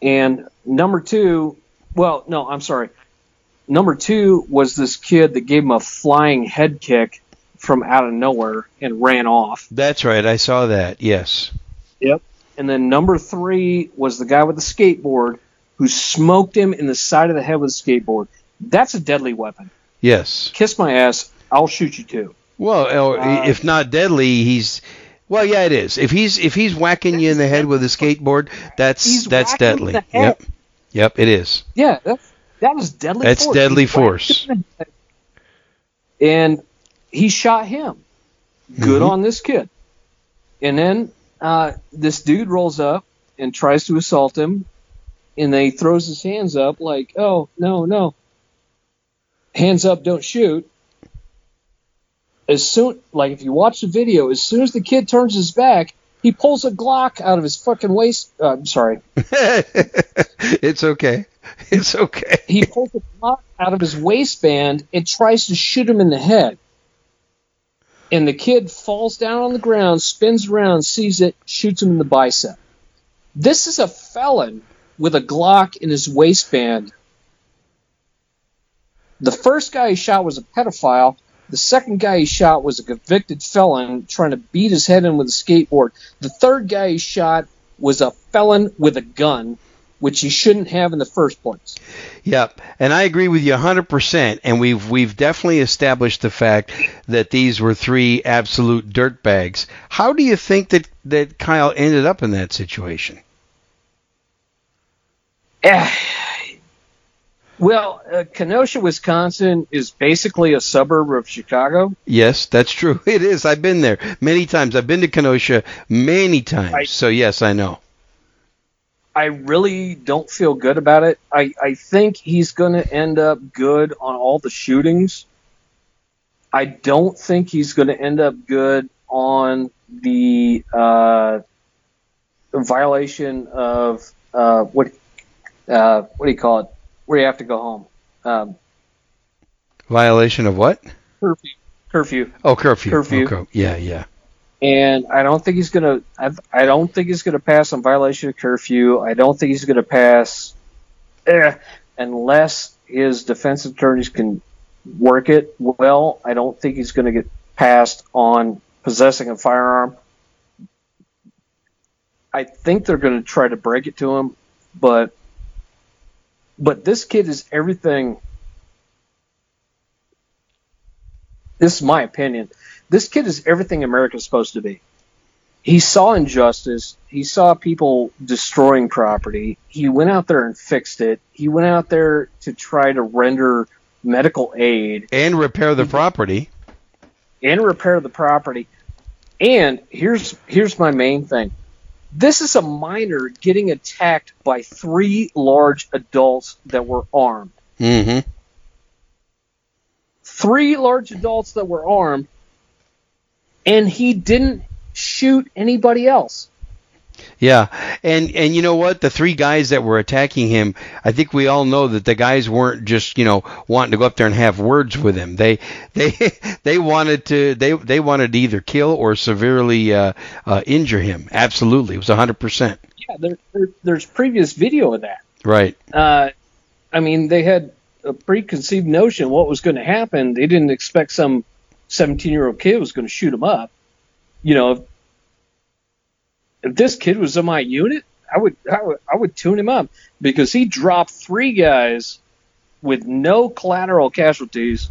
And number two, well, no, I'm sorry. Number two was this kid that gave him a flying head kick from out of nowhere and ran off. That's right. I saw that. Yes. Yep. And then number three was the guy with the skateboard who smoked him in the side of the head with a skateboard. That's a deadly weapon. Yes. Kiss my ass. I'll shoot you too. Well, uh, Uh, if not deadly, he's. Well, yeah, it is. If he's if he's whacking you in the head with a skateboard, that's He's that's deadly. Yep. Yep, it is. Yeah, that's that is deadly. That's force. deadly force. him in the head. And he shot him. Good Mhm. on this kid. And then uh, this dude rolls up and tries to assault him, and then he throws his hands up like, "Oh no, no, hands up, don't shoot." As soon, like if you watch the video, as soon as the kid turns his back, he pulls a Glock out of his fucking waist. Uh, I'm sorry, it's okay. It's okay. he pulls a Glock out of his waistband and tries to shoot him in the head. And the kid falls down on the ground, spins around, sees it, shoots him in the bicep. This is a felon with a Glock in his waistband. The first guy he shot was a pedophile. The second guy he shot was a convicted felon trying to beat his head in with a skateboard. The third guy he shot was a felon with a gun, which you shouldn't have in the first place. Yep, and I agree with you 100%. And we've we've definitely established the fact that these were three absolute dirtbags. How do you think that that Kyle ended up in that situation? Well, uh, Kenosha, Wisconsin is basically a suburb of Chicago. Yes, that's true. It is. I've been there many times. I've been to Kenosha many times. I- so yes, I know. I really don't feel good about it. I, I think he's going to end up good on all the shootings. I don't think he's going to end up good on the uh, violation of uh, what uh, what do you call it? Where you have to go home. Um, Violation of what? curfew. Curfew. Oh, curfew. Curfew. Yeah, yeah. And I don't think he's gonna. I, I don't think he's gonna pass on violation of curfew. I don't think he's gonna pass, eh, unless his defense attorneys can work it well. I don't think he's gonna get passed on possessing a firearm. I think they're gonna try to break it to him, but but this kid is everything. This is my opinion this kid is everything America's supposed to be. He saw injustice. He saw people destroying property. He went out there and fixed it. He went out there to try to render medical aid And repair the property. and repair the property. And here's here's my main thing. This is a minor getting attacked by three large adults that were armed. Mm-hmm. Three large adults that were armed and he didn't shoot anybody else. Yeah, and and you know what? The three guys that were attacking him, I think we all know that the guys weren't just you know wanting to go up there and have words with him. They they they wanted to they they wanted to either kill or severely uh, uh, injure him. Absolutely, it was hundred percent Yeah, there, there, there's previous video of that. right. Uh, I mean, they had a preconceived notion what was going to happen. They didn't expect some 17 year old kid was going to shoot him up. You know, if, if this kid was in my unit, I would, I would I would tune him up because he dropped three guys with no collateral casualties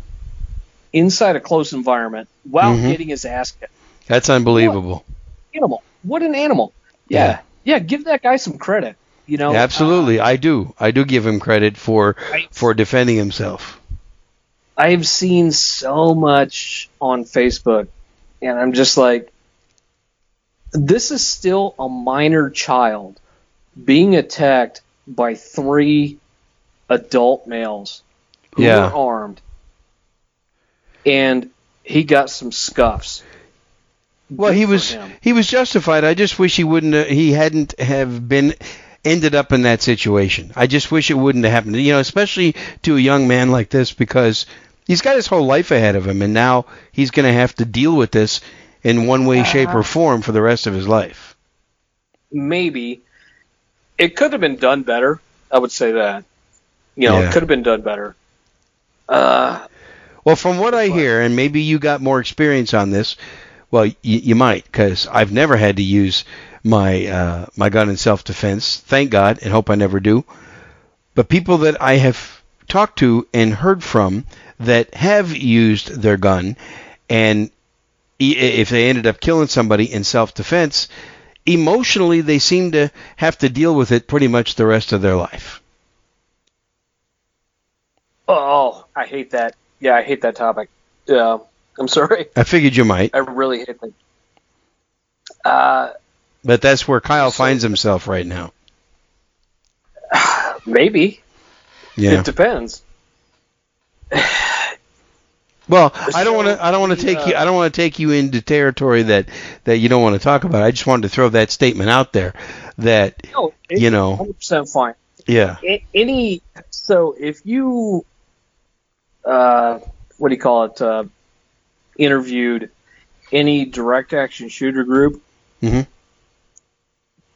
inside a close environment while Mhm. getting his ass kicked. That's unbelievable. Animal. What an animal. yeah, yeah, give that guy some credit. You know, Absolutely, I do. I do give him credit for for defending himself. I've seen so much on Facebook, and I'm just like, this is still a minor child being attacked by three adult males who Yeah. were armed, and he got some scuffs. Well, Good he was him. he was justified. I just wish he wouldn't. Have, he hadn't have been ended up in that situation. I just wish it wouldn't have happened. You know, especially to a young man like this because he's got his whole life ahead of him, and now he's going to have to deal with this in one way, shape, or form for the rest of his life. maybe it could have been done better. I would say that. You know, Yeah. it could have been done better. Uh, Well, from what I hear, and maybe you got more experience on this. Well, y- you might, because I've never had to use my uh, my gun in self defense. Thank God, and hope I never do. But people that I have talked to and heard from that have used their gun, and if they ended up killing somebody in self defense, emotionally they seem to have to deal with it pretty much the rest of their life. oh, I hate that. Yeah, I hate that topic. Yeah, I'm sorry. I figured you might, I really hate that. Uh, but that's where Kyle So- finds himself right now. maybe Yeah. it depends. Well, I don't want to. I don't want to take you. I don't want to take you into territory that that you don't want to talk about. I just wanted to throw that statement out there. That No, You know. 100 percent fine. yeah, Any so if you, uh, what do you call it? Uh, interviewed any direct action shooter group, Mhm.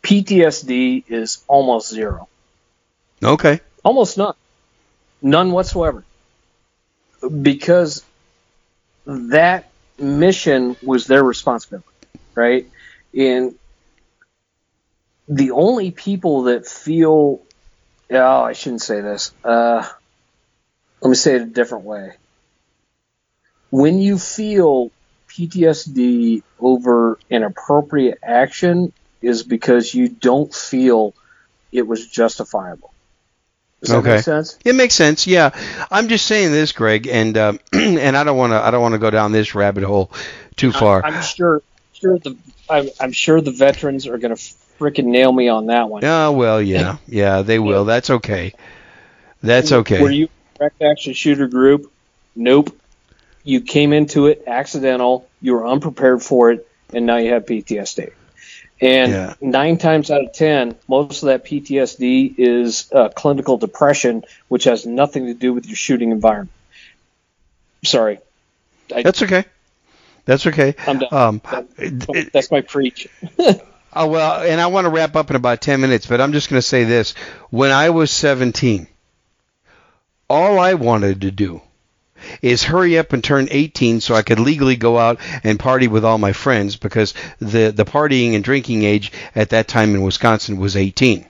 PTSD is almost zero. okay, Almost none. None whatsoever. Because that mission was their responsibility, right? And the only people that feel, oh, I shouldn't say this. Uh, let me say it a different way. When you feel PTSD over an appropriate action, is because you don't feel it was justifiable. Does that Okay. make sense? it makes sense. Yeah, I'm just saying this, Greg, and um, and I don't want to. I don't want to go down this rabbit hole too far. I'm sure, sure the I'm, I'm sure the veterans are going to freaking nail me on that one. Oh well, yeah, yeah, they will. That's okay. That's okay. Were you direct action shooter group? Nope. You came into it accidental. You were unprepared for it, and now you have PTSD. And Yeah. nine times out of ten, most of that PTSD is uh, clinical depression, which has nothing to do with your shooting environment. Sorry, That's okay. That's okay. I'm done. Um, That- That's my preach. Oh, well, and I want to wrap up in about 10 minutes, but I'm just going to say this. When I was 17, all I wanted to do is hurry up and turn 18 so I could legally go out and party with all my friends because the, the partying and drinking age at that time in Wisconsin was 18.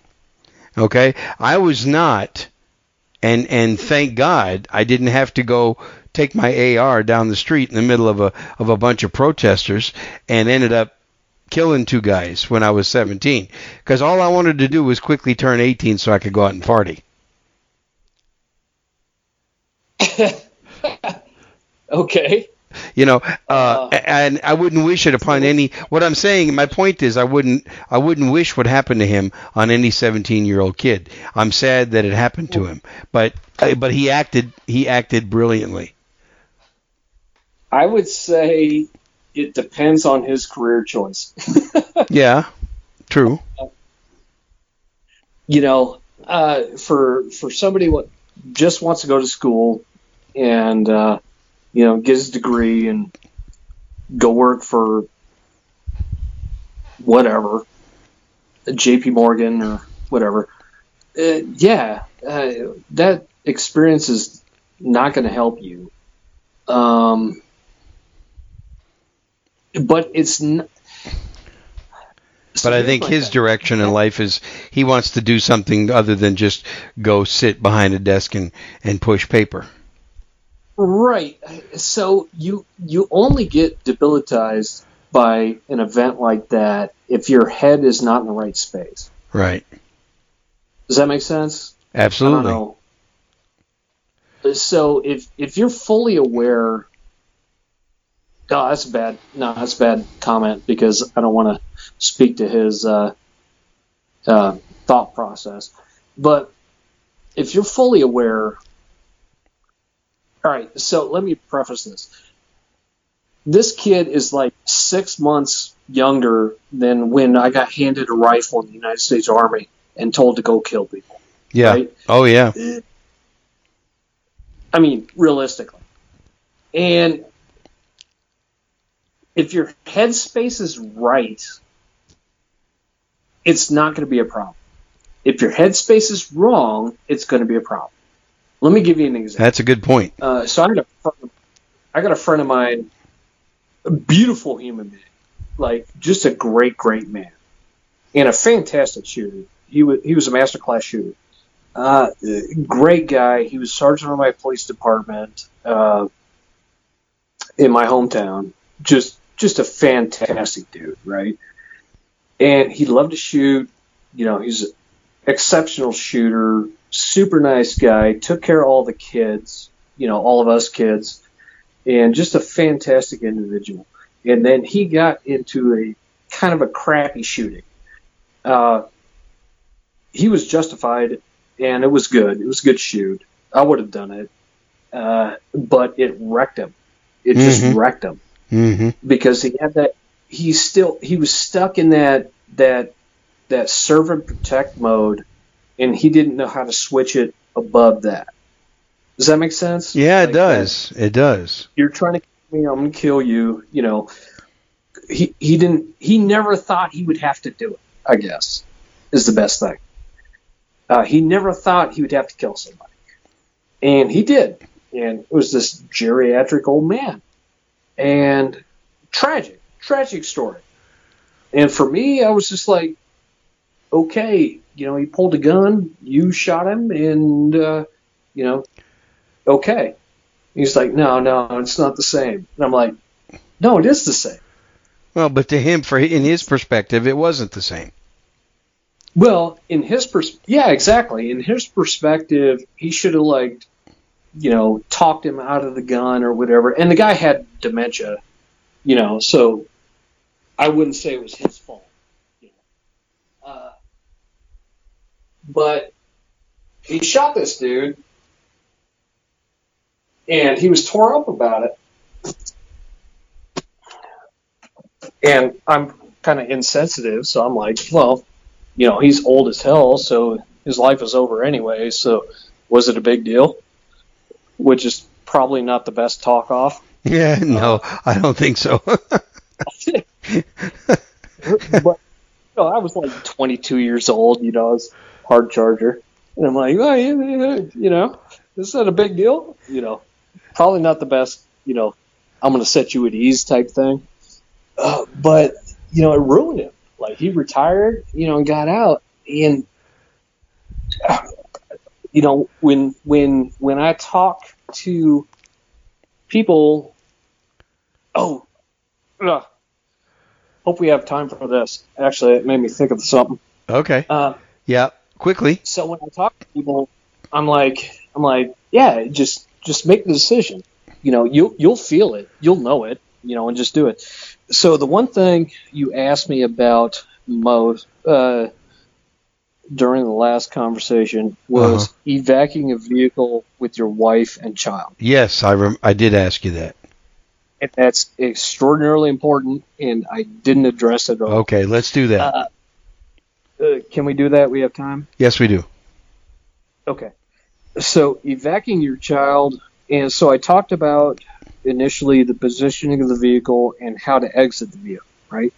Okay? I was not, and, and thank God I didn't have to go take my AR down the street in the middle of a, of a bunch of protesters and ended up killing two guys when I was 17 because all I wanted to do was quickly turn 18 so I could go out and party. okay. You know, uh, Uh. and I wouldn't wish it upon any. What I'm saying, my point is, I wouldn't, I wouldn't wish what happened to him on any 17 year old kid. I'm sad that it happened to him, but, uh, but he acted, he acted brilliantly. I would say it depends on his career choice. Yeah, true. you know, uh, for for somebody what just wants to go to school and uh, you know get his degree and go work for whatever, J.P. Morgan or whatever. Uh, yeah, uh, that experience is not going to help you. Um, but it's n- But I think his direction in life is he wants to do something other than just go sit behind a desk and, and push paper. Right. So you you only get debilitized by an event like that if your head is not in the right space. Right. Does that make sense? Absolutely. I don't know. So if if you're fully aware, oh, that's bad. No, that's a bad comment because I don't want to speak to his uh, uh, thought process. But if you're fully aware, all right. So let me preface this. This kid is like six months younger than when I got handed a rifle in the United States Army and told to go kill people. Yeah. Right? Oh yeah. I mean, realistically. And if your headspace is right, it's not going to be a problem. If your headspace is wrong, it's going to be a problem. Let me give you an example. That's a good point. Uh, so I got a friend, I got a friend of mine, a beautiful human being, like just a great, great man, and a fantastic shooter. He was he was a master class shooter. Uh, great guy. He was sergeant of my police department uh, in my hometown. Just just a fantastic dude, right? And he loved to shoot. You know, he's an exceptional shooter, super nice guy. Took care of all the kids. You know, all of us kids, and just a fantastic individual. And then he got into a kind of a crappy shooting. Uh, he was justified and it was good. It was a good shoot. I would have done it, uh, but it wrecked him. It just Mhm. wrecked him hmm because he had that. He still he was stuck in that that that serve and protect mode, and he didn't know how to switch it above that. Does that make sense? Yeah, it Like does. It does. you're trying to kill me, I'm gonna kill you. You know, he he didn't. He never thought he would have to do it. I guess is the best thing. Uh, he never thought he would have to kill somebody, and he did. And it was this geriatric old man, and tragic, tragic story. And for me, I was just like, okay, you know, he pulled a gun, you shot him, and uh, you know, okay. He's like, no, no, it's not the same. And I'm like, no, it is the same. Well, but to him, for in his perspective, it wasn't the same. Well, in his pers, yeah, exactly. In his perspective, he should have like, you know, talked him out of the gun or whatever. And the guy had dementia, you know, so I wouldn't say it was his fault. You know. uh, but he shot this dude, and he was tore up about it. And I'm kind of insensitive, so I'm like, well, you know, he's old as hell, so his life is over anyway. So, was it a big deal? Which is probably not the best talk off. Yeah, no, I don't think so. but you know, I was like 22 years old. You know, I was hard charger, and I'm like, well, you know, is that a big deal? You know, probably not the best. You know, I'm going to set you at ease type thing. Uh, but you know, it ruined him. Like he retired, you know, and got out, and you know, when when when I talk to people, oh, ugh, hope we have time for this. Actually, it made me think of something. okay. Uh, Yeah, quickly. so when I talk to people, I'm like, I'm like, yeah, just just make the decision. You know, you'll you'll feel it, you'll know it, you know, and just do it. So the one thing you asked me about most uh, during the last conversation was Uh-huh. evacuating a vehicle with your wife and child, Yes, I rem- I did ask you that. and that's extraordinarily important. And I didn't address it. At all. Okay, let's do that. Uh, uh, can we do that? We have time. yes, we do. Okay. So evacuating your child, and so I talked about initially the positioning of the vehicle and how to exit the vehicle, right?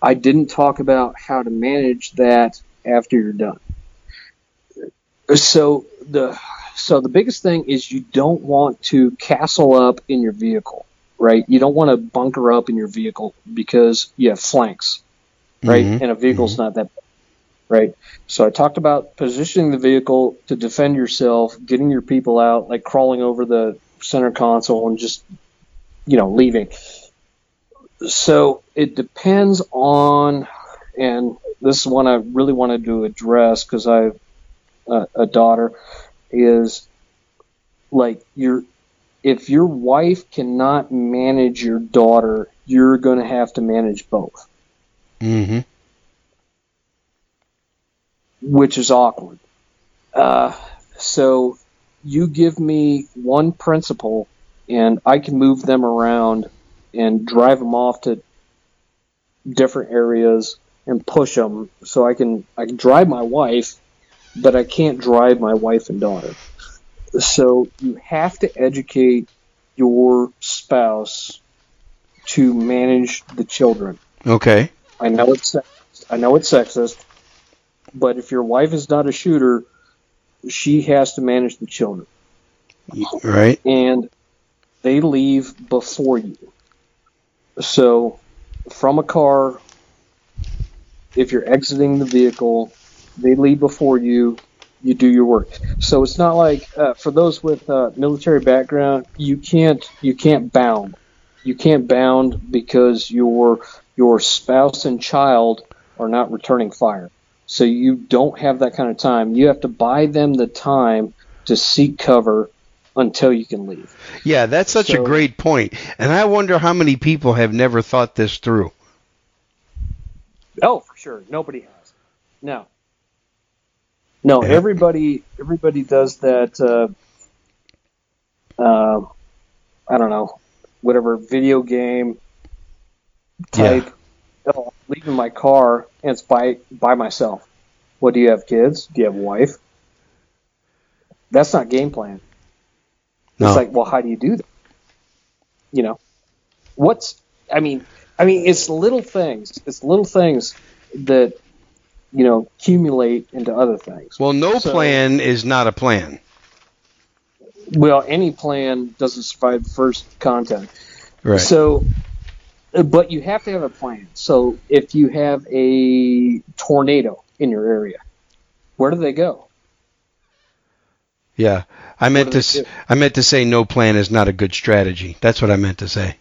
I didn't talk about how to manage that after you're done. So the so the biggest thing is you don't want to castle up in your vehicle, right? You don't want to bunker up in your vehicle because you have flanks, right? Mhm, And a vehicle's not that right? So I talked about positioning the vehicle to defend yourself, getting your people out, like crawling over the center console and just, you know, leaving. So it depends on and this is one I really wanted to address because I have a, a daughter, is like your if your wife cannot manage your daughter, you're going to have to manage both. Mm-hmm. Which is awkward. Uh, so you give me one principal, and I can move them around and drive them off to different areas and push them. So I can I can drive my wife, but I can't drive my wife and daughter. So you have to educate your spouse to manage the children. Okay. I know it's. I know it's sexist, but if your wife is not a shooter, she has to manage the children, Right. and they leave before you. So, from a car, if you're exiting the vehicle, they leave before you. You do your work. So it's not like uh, for those with uh, military background, you can't you can't bound. You can't bound because your your spouse and child are not returning fire. So you don't have that kind of time. You have to buy them the time to seek cover until you can leave. Yeah, that's such a great point. And I wonder how many people have never thought this through. Oh, for sure. Nobody has. No. No, everybody everybody does that uh, uh, I don't know, whatever video game type. Leaving my car and it's by by myself. What do you have kids? Do you have a wife? That's not game plan. No. It's like, well, how do you do that? You know, what's? I mean, I mean, it's little things. It's little things that you know accumulate into other things. Well, no So- plan is not a plan. Well, any plan doesn't survive the first contact. Right. So, Uh, but you have to have a plan. So, if you have a tornado in your area, where do they go? yeah. I meant to do? I meant to say no plan is not a good strategy. That's what I meant to say.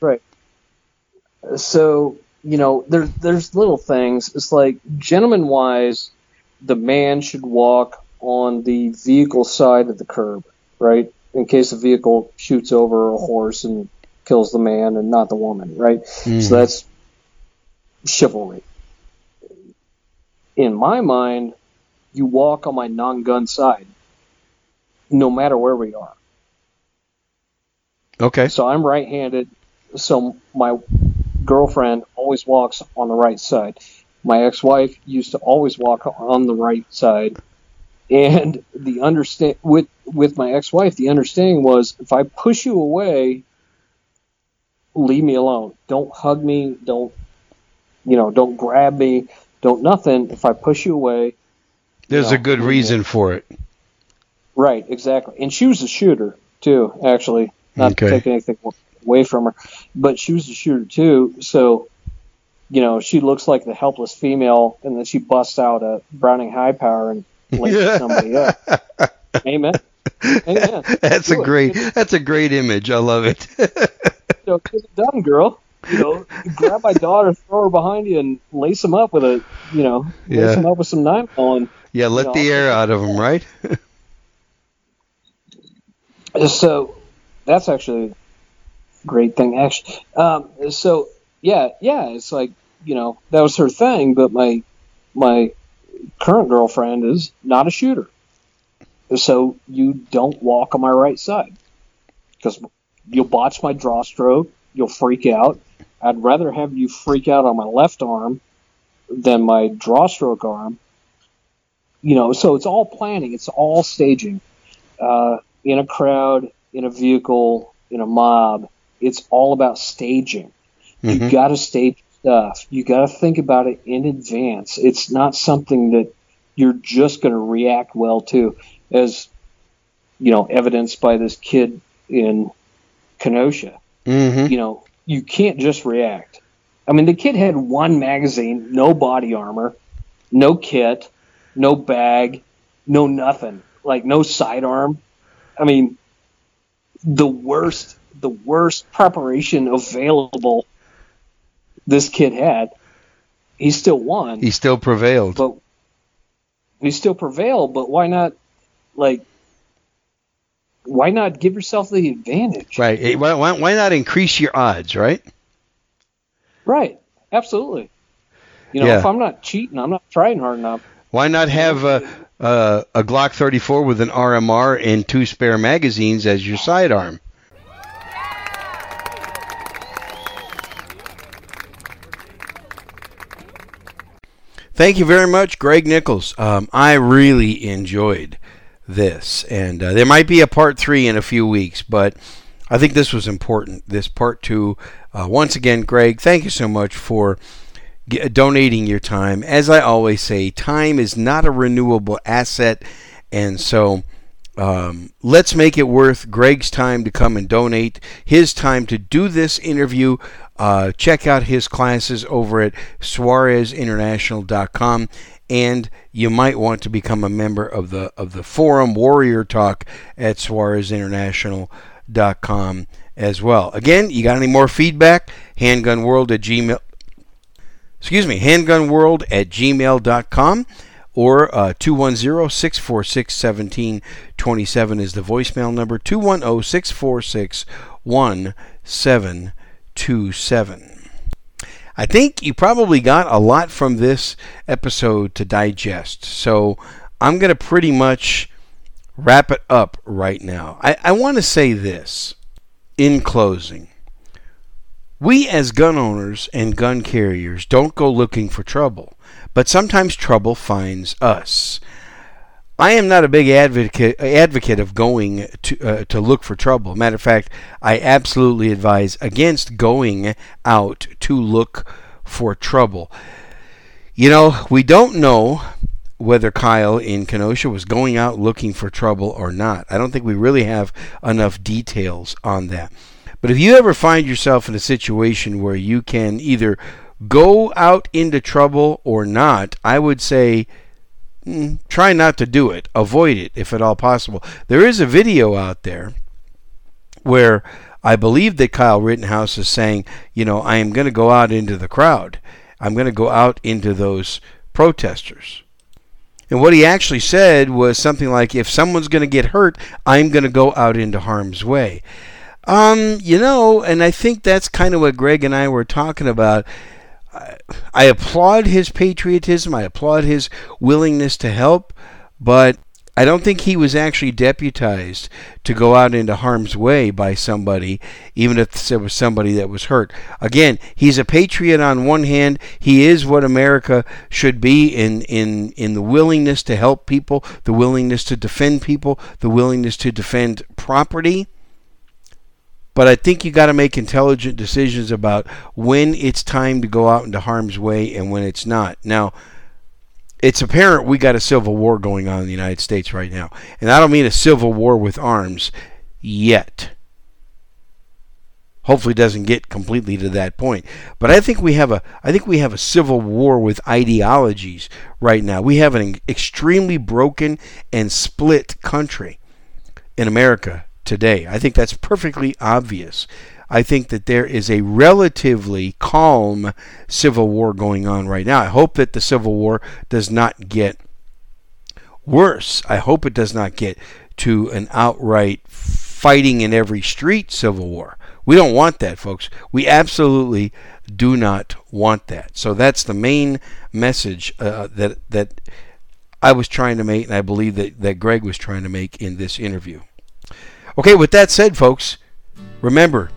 Right. So, you know, there's there's little things. It's like gentleman wise, the man should walk on the vehicle side of the curb, right? In case a vehicle shoots over a horse and kills the man and not the woman, right? Mhm. So that's chivalry. In my mind, you walk on my non-gun side, no matter where we are. Okay. So I'm right-handed. So my girlfriend always walks on the right side. My ex-wife used to always walk on the right side. And the understand with with my ex-wife, the understanding was if I push you away, leave me alone. Don't hug me. Don't you know? Don't grab me. Don't nothing. If I push you away, There's No, a good reason for it. Right, exactly. And she was a shooter too, actually. Not Okay. to take anything away from her, but she was a shooter too. So, you know, she looks like the helpless female, and then she busts out a Browning high power and laces somebody up. Amen. Amen. that's a it. great that's a great image. I love it. So get it done, girl. You know, grab my daughter, throw her behind you, and lace them up with a, you know, Yeah. lace them up with some nylon. and yeah, let know, the air out of them, right? So that's actually a great thing. Actually, um, so yeah, yeah, it's like you know that was her thing, but my my current girlfriend is not a shooter, so you don't walk on my right side because you'll botch my draw stroke, you'll freak out. I'd rather have you freak out on my left arm than my draw stroke arm. You know, so it's all planning, it's all staging. Uh, in a crowd, in a vehicle, in a mob, it's all about staging. You Mhm. got to stage stuff. You got to think about it in advance. It's not something that you're just going to react well to, as you know, evidenced by this kid in Kenosha. Mm-hmm. You know, you can't just react. I mean, the kid had one magazine, no body armor, no kit, no bag, no nothing, like no sidearm. I mean, the worst, the worst preparation available this kid had. he still won. He still prevailed. But he still prevailed. But why not, like, why not give yourself the advantage? Right. Why, why, why not increase your odds? Right. Right. Absolutely. You know, Yeah. if I'm not cheating, I'm not trying hard enough. Why not have a, a, a Glock 34 with an RMR and two spare magazines as your sidearm? Thank you very much, Greg Nichols. Um, I really enjoyed this, and uh, there might be a part three in a few weeks, but I think this was important. This part two. Uh, once again, Greg, thank you so much for g- donating your time. As I always say, time is not a renewable asset, and so um, let's make it worth Greg's time to come and donate his time to do this interview. Uh, check out his classes over at SuarezInternational.com, and you might want to become a member of the of the forum Warrior Talk at SuarezInternational.com as well. Again, you got any more feedback? Handgunworld at gmail excuse me, handgunworld at gmail.com or uh, 210-646-1727 is the voicemail number 210-646-1727 i think you probably got a lot from this episode to digest. So i'm going to pretty much wrap it up right now. I, I want to say this in closing. We, as gun owners and gun carriers, don't go looking for trouble, but sometimes trouble finds us. I am not a big advocate advocate of going to uh, to look for trouble. Matter of fact, I absolutely advise against going out to look for trouble. You know, we don't know whether Kyle in Kenosha was going out looking for trouble or not. I don't think we really have enough details on that. But if you ever find yourself in a situation where you can either go out into trouble or not, I would say try not to do it. Avoid it if at all possible. There is a video out there where I believe that Kyle Rittenhouse is saying, you know, I am going to go out into the crowd. I'm going to go out into those protesters. And what he actually said was something like, if someone's going to get hurt, I'm going to go out into harm's way. Um, you know, and I think that's kind of what Greg and I were talking about. I, applaud his patriotism. I applaud his willingness to help, but I don't think he was actually deputized to go out into harm's way by somebody, even if there was somebody that was hurt. Again, he's a patriot on one hand. He is what America should be in, in, in the willingness to help people, the willingness to defend people, the willingness to defend property. But I think you got to make intelligent decisions about when it's time to go out into harm's way and when it's not. Now, it's apparent we got a civil war going on in the United States right now. And I don't mean a civil war with arms yet. Hopefully it doesn't get completely to that point. But I think we have a I think we have a civil war with ideologies right now. We have an extremely broken and split country in America today. I think that's perfectly obvious. I think that there is a relatively calm civil war going on right now. I hope that the civil war does not get worse. I hope it does not get to an outright fighting in every street civil war. We don't want that, folks. We absolutely do not want that. So that's the main message uh, that that I was trying to make, and I believe that, that Greg was trying to make in this interview. Okay, with that said, folks, remember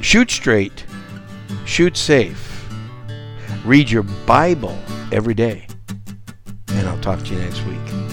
shoot straight, shoot safe, read your Bible every day, and I'll talk to you next week.